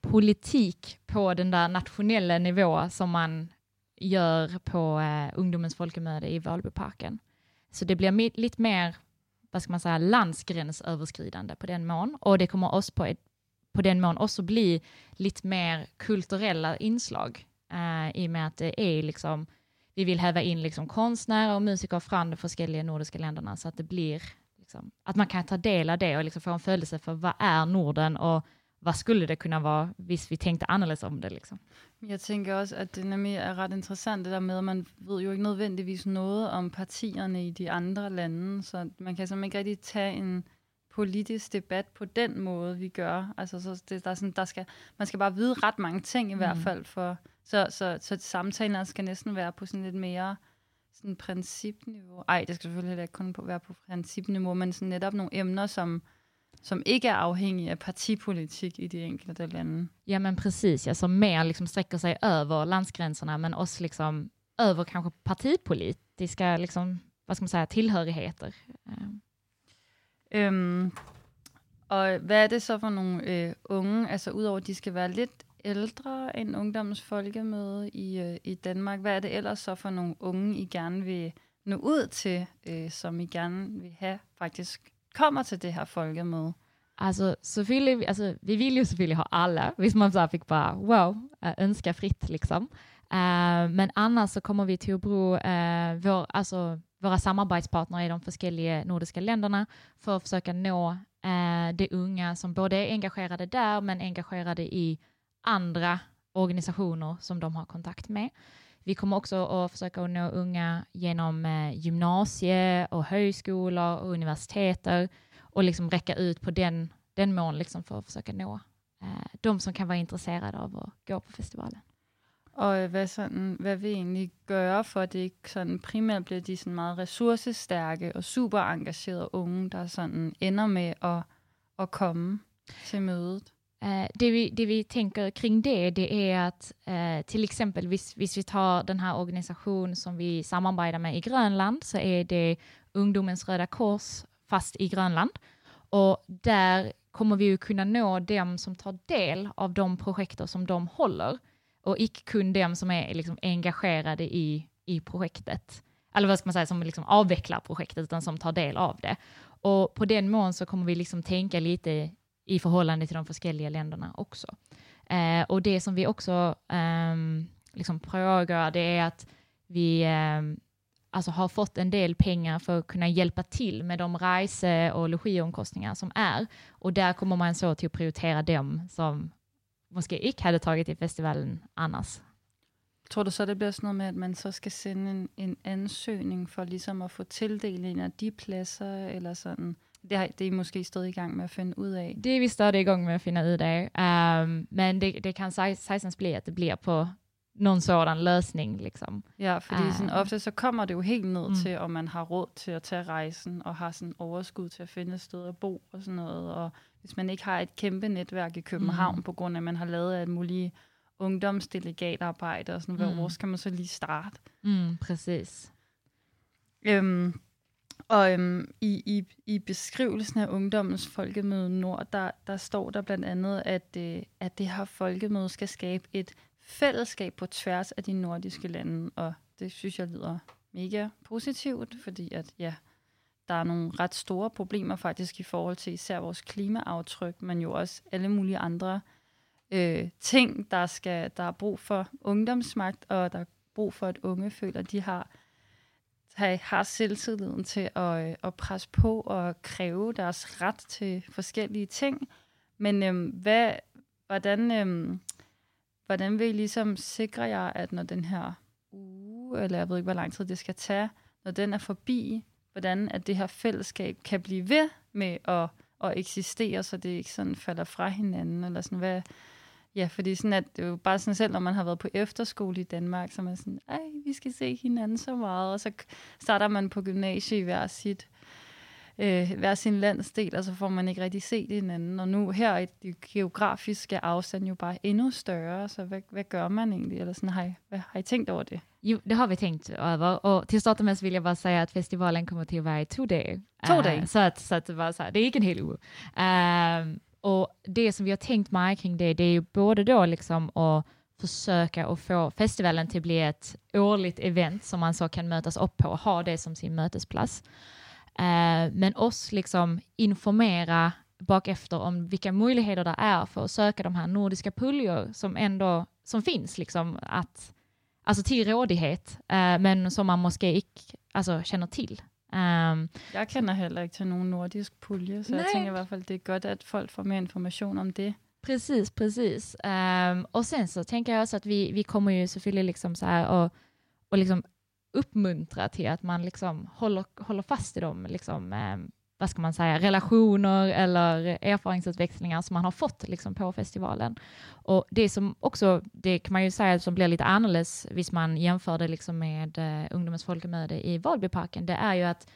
B: politik på den där nationella nivå som man gör på øh, uh, ungdomens folkemöte i Valbyparken. Så det blir lite mer, vad ska man säga, landsgränsöverskridande på den mån, och det kommer oss på på den mån också bli lite mer kulturella inslag eh, i och med att det är liksom, vi vill häva in liksom konstnärer och musiker från de olika nordiska länderna så att det blir liksom, att man kan ta del av det och liksom få en födelse för vad är Norden och vad skulle det kunna vara hvis vi tänkte annorlunda om det? Liksom?
A: Jeg tænker også, at det nemlig er ret interessant det der med, at man ved jo ikke nødvendigvis noget om partierne i de andre lande, så man kan simpelthen ikke rigtig tage en, politisk debat på den måde, vi gør. Altså, så det, der er sådan, der skal, man skal bare vide ret mange ting i mm. hvert fald, for, så, så, så samtalen skal næsten være på sådan lidt mere sådan principniveau. Ej, det skal selvfølgelig heller ikke kun på, være på principniveau, men sådan netop nogle emner, som, som ikke er afhængige af partipolitik i de enkelte lande.
B: Ja, men precis. Ja, som mer liksom sträcker sig över landsgränserna, men också liksom över kanske partipolitiska liksom, vad ska man säga, tillhörigheter.
A: Øhm, og hvad er det så for nogle øh, unge, altså udover at de skal være lidt ældre end ungdommens folkemøde i, øh, i Danmark, hvad er det ellers så for nogle unge, I gerne vil nå ud til, øh, som I gerne vil have faktisk kommer til det her folkemøde?
B: Altså, selvfølgelig, altså, vi vill ju selvfølgelig ha alla, hvis man så fick bara, wow, önska fritt liksom. Uh, men annars så kommer vi till att bruka uh, eh, vår, alltså, våra samarbetspartner i de olika nordiska länderna för att försöka nå eh, de unga som både är engagerade där men engagerade i andra organisationer som de har kontakt med. Vi kommer också att försöka nå unga genom eh, gymnasie och högskolor och universiteter och liksom räcka ut på den, den mån liksom för att försöka nå eh, de som kan vara intresserade av att gå på festivalen.
A: Og øh, hvad, sådan, hvad vi egentlig gøre for, at det ikke sådan primært bliver de sådan meget ressourcestærke og super engagerede unge, der sådan ender med at, at komme til mødet?
B: Eh, det, vi, det vi tänker kring det, det är att eh, till exempel, hvis, hvis vi tar den här organisation som vi samarbetar med i Grönland, så är det Ungdomens Röda Kors, fast i Grönland. Och där kommer vi ju kunna nå dem som tar del av de projekter som de håller, och icke-kund dem som är liksom engagerade i, i projektet. Eller vad ska man säga, som liksom avvecklar projektet, utan som tar del av det. Och på den mån så kommer vi liksom tänka lite i förhållande till de olika länderna också. Eh, och det som vi också eh, liksom prövar, det är att vi eh, alltså har fått en del pengar för att kunna hjälpa till med de rese och logiomkostningar som är. Och där kommer man så till att prioritera dem som måske ikke hade tagit i festivalen annars.
A: Tror du så, det bliver sådan noget med, at man så skal sende en, en ansøgning for ligesom at få tildelt en af de pladser, eller sådan? Det, har, det er I måske stadig i gang med at finde ud af.
B: Det er vi stadig i gang med at finde ud af. Um, men det, det kan sagtens blive, at det bliver på någon sådan løsning. Liksom.
A: Ja, fordi uh, sådan, ofte så kommer det jo helt ned mm. til, om man har råd til at tage rejsen, og har sådan overskud til at finde et sted at bo og sådan noget. Og hvis man ikke har et kæmpe netværk i København, mm. på grund af, at man har lavet et muligt ungdomsdelegatarbejde og sådan, mm. hvor skal man så lige starte?
B: Mm, præcis.
A: Øhm, og øhm, i, i, i beskrivelsen af Ungdommens Folkemøde Nord, der, der står der blandt andet, at, øh, at det her folkemøde skal skabe et fællesskab på tværs af de nordiske lande, og det synes jeg lyder mega positivt, fordi at ja, der er nogle ret store problemer faktisk i forhold til især vores klimaaftryk, men jo også alle mulige andre øh, ting, der, skal, der er brug for ungdomsmagt, og der er brug for, at unge føler, at de har har selvtilliden til at, øh, at presse på og kræve deres ret til forskellige ting. Men øh, hvad, hvordan, øh, hvordan vil I ligesom sikre jer, at når den her uge, eller jeg ved ikke, hvor lang tid det skal tage, når den er forbi, hvordan at det her fællesskab kan blive ved med at, at eksistere, så det ikke sådan falder fra hinanden, eller sådan, hvad, Ja, fordi sådan at det er jo bare sådan selv, når man har været på efterskole i Danmark, så er man sådan, ej, vi skal se hinanden så meget, og så starter man på gymnasiet i hver sit øh, hver sin landsdel, og så får man ikke rigtig set hinanden. Og nu her er det geografiske afstand jo bare endnu større, så hvad, hvad gør man egentlig? Eller sådan, har, I, hvad, har I tænkt over det?
B: Jo, det har vi tänkt över. Och till starten med så vill jag bara säga att festivalen kommer till att vara i två dagar.
A: Två dagar? Uh,
B: så, att, så att det var så här, det inte en hel uge. Uh, och det som vi har tänkt mycket kring det, det är ju både då liksom att försöka att få festivalen till att bli ett årligt event som man så kan mötas upp på och ha det som sin mötesplats. Uh, men oss liksom informera bakefter om vilka möjligheter det är för att söka de här nordiska puljer som ändå som finns, liksom att, alltså till rådighet, uh, men som man måste inte alltså, känner till.
A: Um, jeg kender heller ikke til nogen nordisk pulje, så nej. jeg tænker i hvert fald, det är godt, att folk får mer information om det.
B: Precis, precis. Um, och sen så tänker jag också att vi, vi kommer ju selvfølgelig liksom så här och, och liksom uppmuntra till att man liksom håller, håller fast i dem liksom, eh, vad ska man säga, relationer eller erfarenhetsutväxlingar som man har fått liksom, på festivalen. Och det som också, det kan man ju säga som blir lite annorlunda, hvis man jämför det liksom med eh, Ungdomens folkmöde i Valbyparken, det är ju att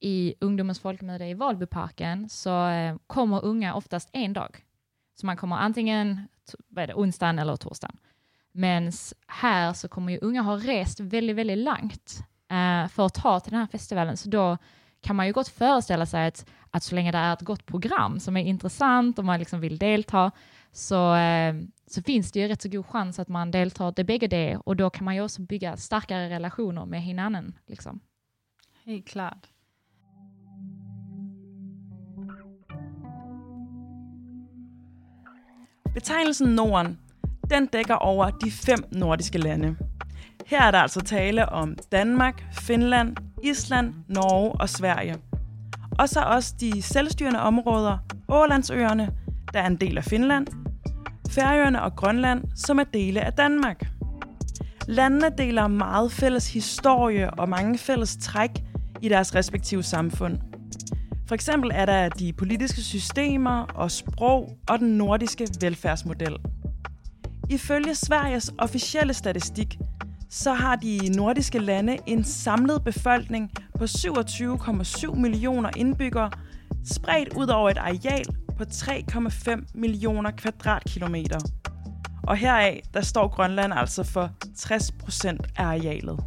B: i Ungdomens folkmöde i Valbyparken så eh, kommer unga oftast en dag. Så man kommer antingen vad är det, onsdagen eller torsdagen. Men här så kommer ju unga ha rest väldigt, väldigt långt eh, för att ta till den här festivalen, så då kan man ju gott föreställa sig att, att så länge det är ett gott program som är intressant och man liksom vill delta, så, eh, så finns det ju rätt så god chans att man deltar det bägge det och då kan man ju också bygga starkare relationer med hinanden. Liksom.
A: Helt klart.
C: Betegnelsen Norden, den dækker over de fem nordiske lande. Her er der altså tale om Danmark, Finland, Island, Norge og Sverige. Og så også de selvstyrende områder, Ålandsøerne, der er en del af Finland, Færøerne og Grønland, som er dele af Danmark. Landene deler meget fælles historie og mange fælles træk i deres respektive samfund. For eksempel er der de politiske systemer og sprog og den nordiske velfærdsmodel. Ifølge Sveriges officielle statistik så har de nordiske lande en samlet befolkning på 27,7 millioner indbyggere, spredt ud over et areal på 3,5 millioner kvadratkilometer. Og heraf, der står Grønland altså for 60 procent af arealet.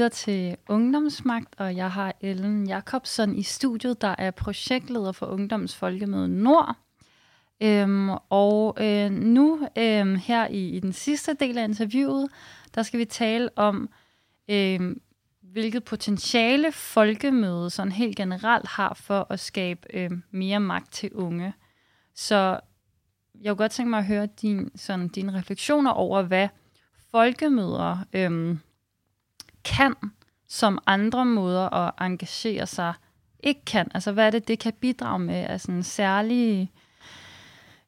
A: Lytter til Ungdomsmagt, og jeg har Ellen Jakobsen i studiet, der er projektleder for Ungdomsfolkemøde Nord. Øhm, og øh, nu øhm, her i, i den sidste del af interviewet, der skal vi tale om, øhm, hvilket potentiale folkemødet sådan helt generelt har for at skabe øhm, mere magt til unge. Så jeg kunne godt tænke mig at høre din, sådan, dine refleksioner over, hvad folkemøder øhm, kan, som andre måder at engagere sig ikke kan. Altså, hvad er det, det kan bidrage med af sådan særlige,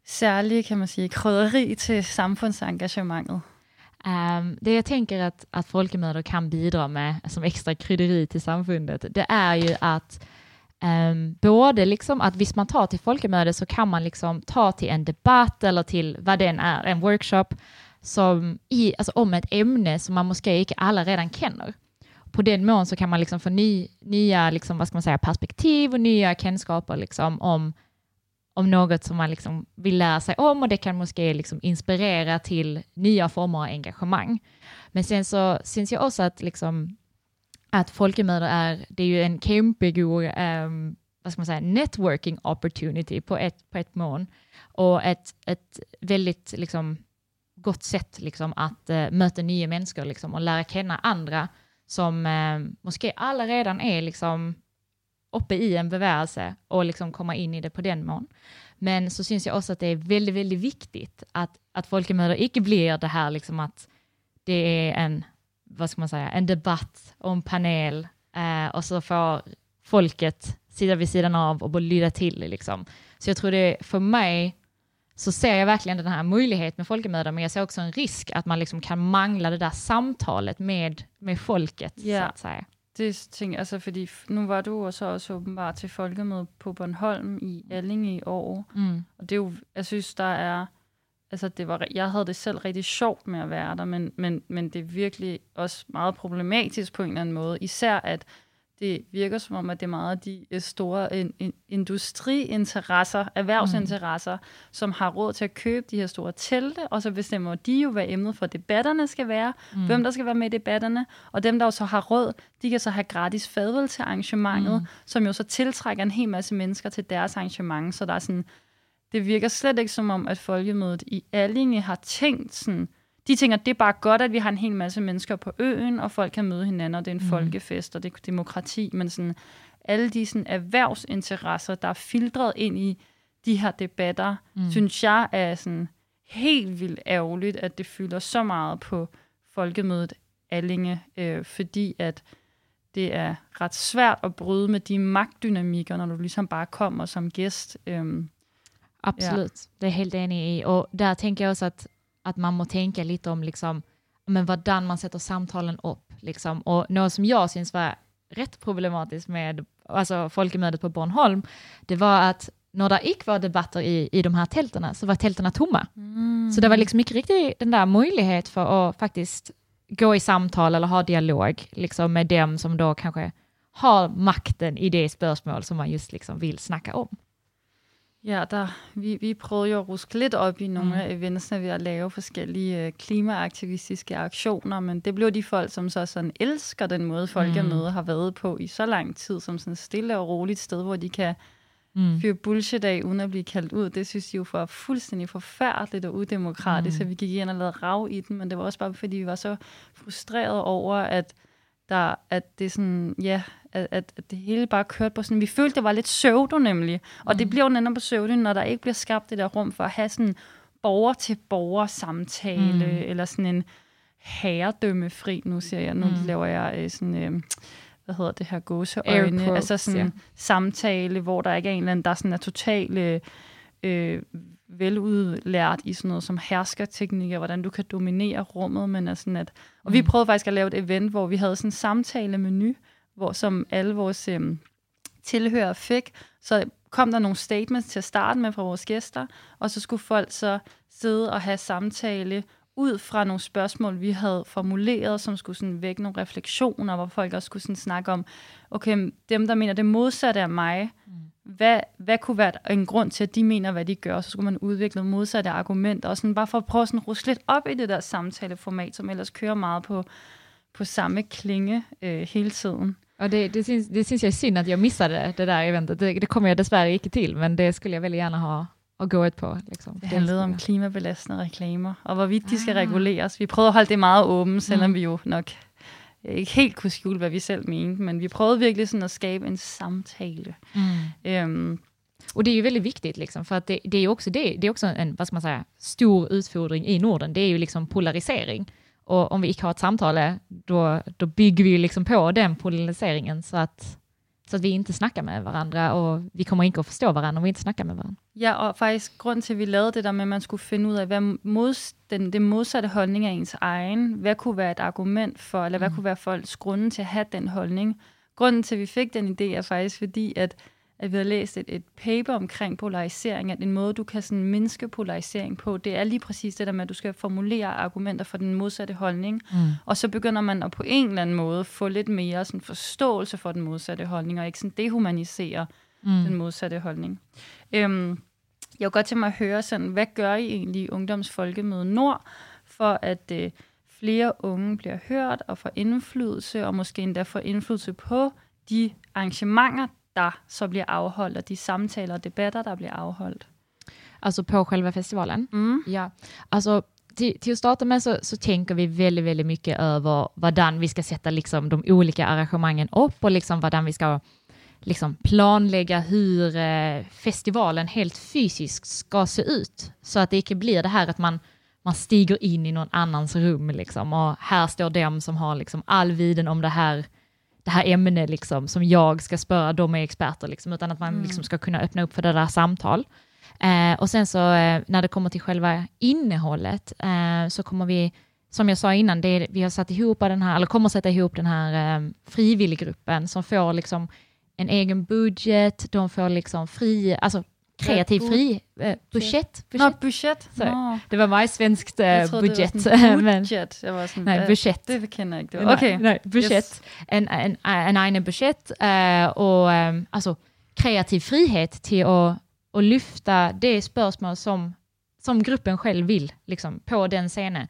A: særlige, kan man sige, krydderi til samfundsengagementet?
B: Um, det jag tänker att, att folkmödrar kan bidra med som extra krydderi till samfundet, det är ju att um, øhm, både liksom att hvis man tar till folkemöte så kan man liksom ta till en debatt eller till vad den är, en workshop, som i, alltså om ett ämne som man måske inte alla redan känner. På den mån så kan man liksom få ny, nya liksom, vad ska man säga, perspektiv och nya kunskaper liksom, om, om något som man liksom vill lära sig om och det kan måske liksom inspirera till nya former av engagemang. Men sen så syns jag också att, liksom, att folkemöten är, det är ju en kämpegod um, vad ska man säga, networking opportunity på ett, på ett mån och ett, ett väldigt liksom, gott sätt liksom, att uh, möta nya människor liksom, och lära känna andra som uh, måske alla redan är liksom, uppe i en bevægelse och liksom komma in i det på den mån. Men så syns jag också att det är väldigt, väldigt viktigt att, att folkemöten inte blir det här liksom att det är en, vad ska man säga, en debatt och en panel uh, och så får folket sitta vid sidan av och bara lyda till liksom. Så jag tror det för mig så ser jag verkligen den här möjligheten med folkemöten, men jag ser också en risk att man liksom kan mangla det där samtalet med, med folket,
A: Ja.
B: så att säga.
A: Det tænker altså, fordi nu var du også, også åbenbart til folkemøde på Bornholm i Allinge i år.
B: Mm.
A: Og det er jo, jeg synes, der er, altså det var, jeg havde det selv rigtig sjovt med at være der, men, men, men det er virkelig også meget problematisk på en eller anden måde. Især at det virker som om, at det er meget de øh, store in, in, industriinteresser, erhvervsinteresser, mm. som har råd til at købe de her store telte, og så bestemmer de jo, hvad emnet for debatterne skal være, mm. hvem der skal være med i debatterne, og dem, der jo så har råd, de kan så have gratis fadvel til arrangementet, mm. som jo så tiltrækker en hel masse mennesker til deres arrangement, så der er sådan, det virker slet ikke som om, at folkemødet i Allinge har tænkt sådan, de tænker, det er bare godt, at vi har en hel masse mennesker på øen, og folk kan møde hinanden, og det er en mm. folkefest, og det er demokrati, men sådan, alle de sådan, erhvervsinteresser, der er filtreret ind i de her debatter, mm. synes jeg er sådan helt vildt ærgerligt, at det fylder så meget på folkemødet Allinge, øh, fordi at det er ret svært at bryde med de magtdynamikker, når du ligesom bare kommer som gæst. Øhm,
B: Absolut, det är jag helt enig i. Och där tänker jag också att, att man må tänka lite om liksom, men hvordan man sätter samtalen upp. Liksom. Och något som jag syns var rätt problematiskt med alltså, folkemötet på Bornholm, det var att när det gick var debatter i, i de här tälterna så var tälterna tomma. Så det var liksom mycket riktigt den där möjlighet för att faktiskt gå i samtal eller ha dialog liksom, med dem som då kanske har makten i det spörsmål som man just liksom vill snacka om.
A: Ja, der, vi, vi prøvede jo at ruske lidt op i nogle mm. af eventsene ved at lave forskellige øh, klimaaktivistiske aktioner, men det blev de folk, som så sådan elsker den måde, folkemøde mm. har været på i så lang tid, som sådan et stille og roligt sted, hvor de kan mm. fyre bullshit af, uden at blive kaldt ud. Det synes de jo var fuldstændig forfærdeligt og udemokratisk, mm. så vi gik ind og lavede rav i den, men det var også bare, fordi vi var så frustrerede over, at der, at det sådan, ja, at, at, at det hele bare kørte på sådan, vi følte, det var lidt pseudo nemlig, og mm. det bliver jo netop pseudo, når der ikke bliver skabt det der rum for at have sådan borger-til-borger samtale, mm. eller sådan en herredømmefri, nu siger jeg, nu mm. laver jeg øh, sådan, øh, hvad hedder det her, gåseøjne, altså sådan
B: ja.
A: en samtale, hvor der ikke er en eller anden, der sådan er totalt øh, øh, veludlært i sådan noget som herskerteknikker, hvordan du kan dominere rummet, men er sådan at, og vi prøvede faktisk at lave et event, hvor vi havde sådan en samtale-menu, hvor som alle vores øhm, tilhører fik. Så kom der nogle statements til at starte med fra vores gæster, og så skulle folk så sidde og have samtale ud fra nogle spørgsmål, vi havde formuleret, som skulle sådan vække nogle refleksioner, hvor folk også skulle sådan snakke om, okay, dem, der mener det modsatte af mig, mm. Hvad, hvad kunne være en grund til, at de mener, hvad de gør, så skulle man udvikle modsatte argumenter, og sådan bare for at prøve sådan at ruske lidt op i det der samtaleformat, som ellers kører meget på, på samme klinge øh, hele tiden.
B: Og det, det, syns, det syns jag är synd att jag missade det där eventet. Det, det kommer jag dessvärre inte till, men det skulle jag väldigt gärna ha at gå et på. Liksom.
A: Det handlede om klimabelastende reklamer, og hvorvidt de skal ah. reguleres. Vi prøvede at holde det meget åbent, selvom mm. vi jo nok ikke helt kunne skjule, hvad vi selv mente, men vi prøvede virkelig sådan at skabe en samtale. Mm. Um,
B: och det är ju väldigt viktigt, liksom, för att det, det är också, det, det är också en vad ska man säga, stor utfordring i Norden. Det är ju liksom polarisering. Och om vi inte har ett samtal, då, då bygger vi ju liksom på den polariseringen så att så at vi ikke snakker med hverandre, og vi kommer ikke at forstå hverandre, om vi ikke snakker med hverandre.
A: Ja, og faktisk grund til, at vi lavede det der med, at man skulle finde ud af, hvad mod, den, det modsatte holdning af ens egen, hvad kunne være et argument for, eller hvad mm. kunne være folks grunde til at have den holdning. Grunden til, at vi fik den idé, er faktisk fordi, at at vi har læst et, et paper omkring polarisering, at en måde, du kan sådan mindske polarisering på, det er lige præcis det der med, at du skal formulere argumenter for den modsatte holdning, mm. og så begynder man at på en eller anden måde få lidt mere sådan forståelse for den modsatte holdning, og ikke sådan dehumanisere mm. den modsatte holdning. Øhm, jeg vil godt til mig at høre, sådan, hvad gør I egentlig i Ungdomsfolkemøde Nord, for at øh, flere unge bliver hørt og får indflydelse, og måske endda får indflydelse på de arrangementer, der så bliver afholdt, og de samtaler og debatter, der bliver afholdt.
B: Alltså på själva festivalen? Mm. Ja. Alltså till, till att starta med så, så tänker vi väldigt, väldigt mycket över hvordan vi ska sätta liksom de olika arrangemangen upp och liksom hvordan vi ska liksom planlägga hur eh, festivalen helt fysiskt ska se ut. Så att det inte blir det här att man, man stiger in i någon annans rum liksom, och här står de som har liksom all viden om det här det här ämnet liksom, som jag ska spöra, de är experter, liksom, utan att man mm. liksom ska kunna öppna upp för det där samtal. Eh, och sen så eh, när det kommer till själva innehållet eh, så kommer vi, som jag sa innan, det vi har satt ihop den här, eller kommer sätta ihop den här eh, frivilliggruppen som får liksom en egen budget, de får liksom fri, alltså kreativ fri uh, budget.
A: budget. No, budget.
B: No. Det var meget svenskt uh,
A: jeg
B: budget.
A: Det var [laughs] budget. Jeg var sådan,
B: nej, budget.
A: Det kender jeg ikke. Det var, okay.
B: Nej, nej budget. Yes. En, en, en egen budget uh, og um, altså, kreativ frihet til at, at lyfta det spørgsmål, som, som gruppen själv vill liksom, på den scenen.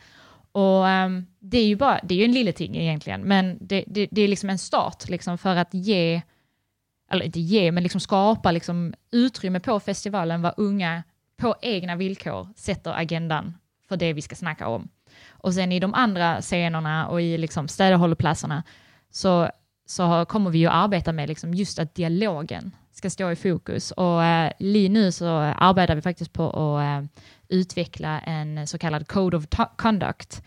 B: Och um, det är ju bara, det är ju en lille ting egentligen, men det, det, det är liksom en start liksom, för att ge eller inte ge, men liksom skapa liksom utrymme på festivalen var unga på egna villkor sätter agendan för det vi ska snacka om. Och sen i de andra scenerna och i liksom städerhållplatserna så, så kommer vi ju arbeta med liksom just att dialogen ska stå i fokus. Och eh, nu så arbetar vi faktiskt på att eh, utveckla en så kallad Code of Conduct.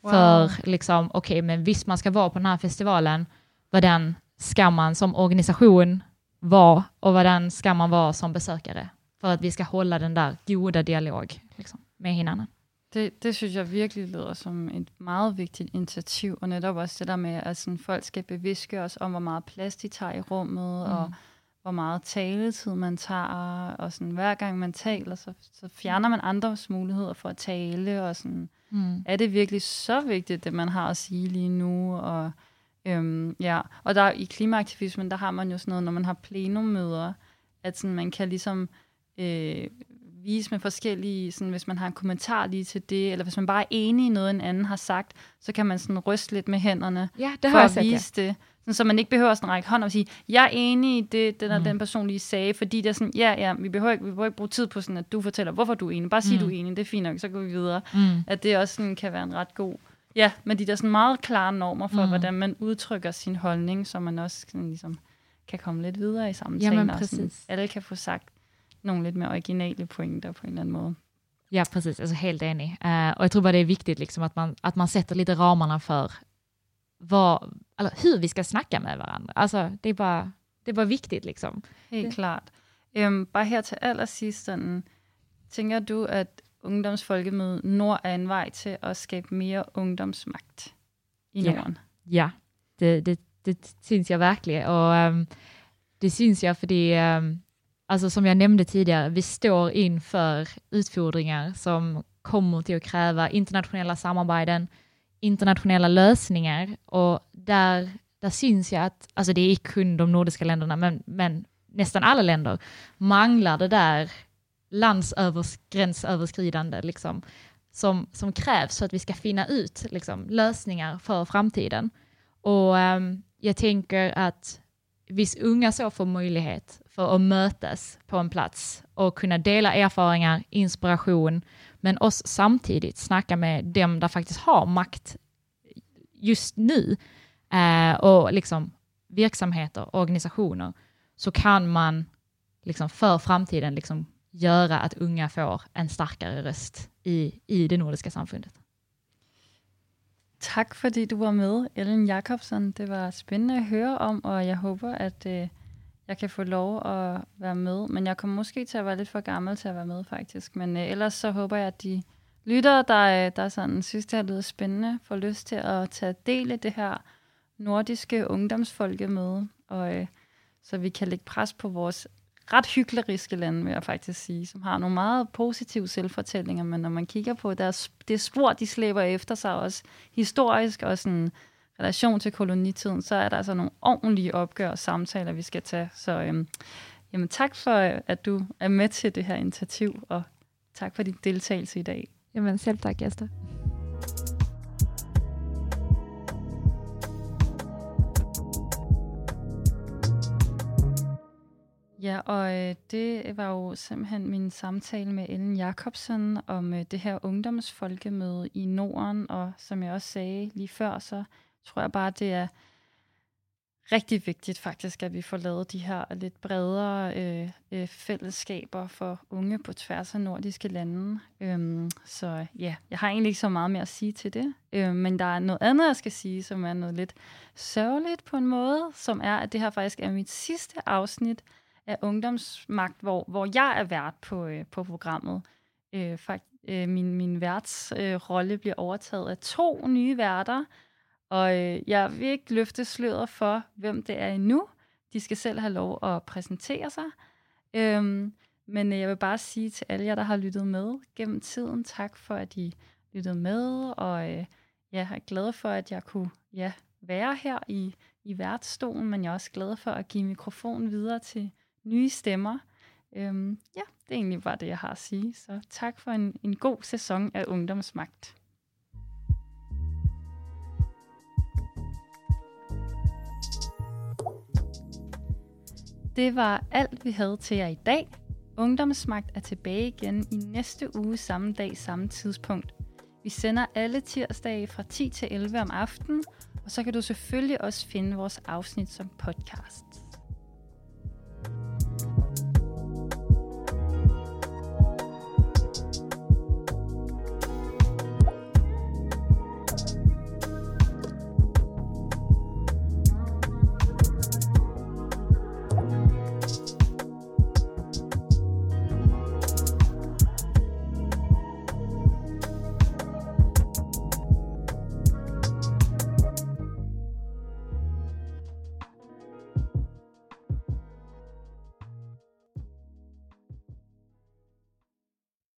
B: Wow. För liksom, okej, okay, men visst man ska vara på den här festivalen, vad den ska man som organisation vara och hvordan ska man vara som besökare för att vi ska hålla den där goda dialog liksom, med hinanden.
A: Det, det synes jeg virkelig lyder som et meget vigtigt initiativ, og netop også det der med, at sådan, folk skal bevidske os om, hvor meget plads de tager i rummet, mm. og hvor meget taletid man tager, og sådan, hver gang man taler, så, så fjerner man andres muligheder for at tale, og sådan, mm. er det virkelig så vigtigt, det man har at sige lige nu, og Øhm, ja, og der i klimaaktivismen, der har man jo sådan noget, når man har plenummøder, at sådan, man kan ligesom øh, vise med forskellige, sådan, hvis man har en kommentar lige til det, eller hvis man bare er enig i noget, en anden har sagt, så kan man sådan ryste lidt med hænderne
B: ja, det
A: for at set, vise ja. det. Sådan, så man ikke behøver sådan at række hånd og sige, jeg er enig i det, den, mm. den person lige sagde, fordi det er sådan, ja, ja, vi behøver, ikke, vi behøver ikke bruge tid på sådan, at du fortæller, hvorfor du er enig. Bare sig, mm. du er enig, det er fint nok, så går vi videre. Mm. At det også sådan, kan være en ret god Ja, men de der sådan meget klare normer for, mm. hvordan man udtrykker sin holdning, så man også sådan, ligesom, kan komme lidt videre i samtalen.
B: Jamen, præcis.
A: Og sådan, alle kan få sagt nogle lidt mere originale pointer på en eller anden måde.
B: Ja, precis. Alltså helt enig. Uh, och jag tror bara det är viktigt liksom att, man, att man sätter lite ramarna för vad, eller hur vi ska snacka med varandra. Alltså, det, är bara, det är bara viktigt. Liksom.
A: Helt det. klart. Um, bare her til allersidst, sådan, tænker du, at Ungdomsfolkemøde Nord er en vej til at skabe mere ungdomsmagt i
B: ja.
A: Norden.
B: Ja, det, det, det syns jag verkligen. Och um, det syns jag för det, um, alltså som jag nämnde tidigare, vi står inför utfordringar som kommer till att kräva internationella samarbeten, internationella lösningar och där, där syns jag att, alltså det är kun de nordiska länderna, men, men nästan alla länder manglar det där landsgränsöverskridande liksom, som, som krävs för att vi ska finna ut liksom, lösningar för framtiden. Och um, jag tänker att hvis unga så får möjlighet för att mötas på en plats och kunna dela erfarenheter, inspiration, men oss samtidigt snacka med dem där faktiskt har makt just nu eh, och liksom verksamheter, organisationer, så kan man liksom för framtiden liksom göra att unga får en starkare röst i, i det nordiska samfundet.
A: Tak fordi du var med, Ellen Jakobsen. Det var spændende at høre om, og jeg håber, at øh, jeg kan få lov at være med. Men jeg kommer måske til at være lidt for gammel til at være med, faktisk. Men øh, ellers så håber jeg, at de lyttere, der, øh, der sådan, synes, det har lyder spændende, får lyst til at tage del i det her nordiske ungdomsfolkemøde, og øh, så vi kan lægge pres på vores ret hykleriske lande, vil jeg faktisk sige, som har nogle meget positive selvfortællinger, men når man kigger på deres, det spor, de slæber efter sig også historisk og sådan relation til kolonitiden, så er der altså nogle ordentlige opgør og samtaler, vi skal tage. Så øhm, jamen, tak for, at du er med til det her initiativ, og tak for din deltagelse i dag.
B: Jamen selv tak, Esther.
A: Ja, og øh, det var jo simpelthen min samtale med Ellen Jacobsen om øh, det her ungdomsfolkemøde i Norden, og som jeg også sagde lige før, så tror jeg bare, det er rigtig vigtigt faktisk, at vi får lavet de her lidt bredere øh, øh, fællesskaber for unge på tværs af nordiske lande. Øhm, så ja, jeg har egentlig ikke så meget mere at sige til det. Øhm, men der er noget andet, jeg skal sige, som er noget lidt sørgeligt på en måde, som er, at det her faktisk er mit sidste afsnit af ungdomsmagt, hvor, hvor jeg er vært på, øh, på programmet. Øh, fakt, øh, min min værtsrolle øh, bliver overtaget af to nye værter, og øh, jeg vil ikke løfte sløret for, hvem det er endnu. De skal selv have lov at præsentere sig. Øhm, men øh, jeg vil bare sige til alle jer, der har lyttet med gennem tiden, tak for, at I lyttede med, og øh, jeg er glad for, at jeg kunne ja, være her i, i værtsstolen, men jeg er også glad for at give mikrofonen videre til nye stemmer. Øhm, ja, det er egentlig bare det, jeg har at sige. Så tak for en, en god sæson af Ungdomsmagt. Det var alt, vi havde til jer i dag. Ungdomsmagt er tilbage igen i næste uge samme dag, samme tidspunkt. Vi sender alle tirsdage fra 10 til 11 om aftenen, og så kan du selvfølgelig også finde vores afsnit som podcast.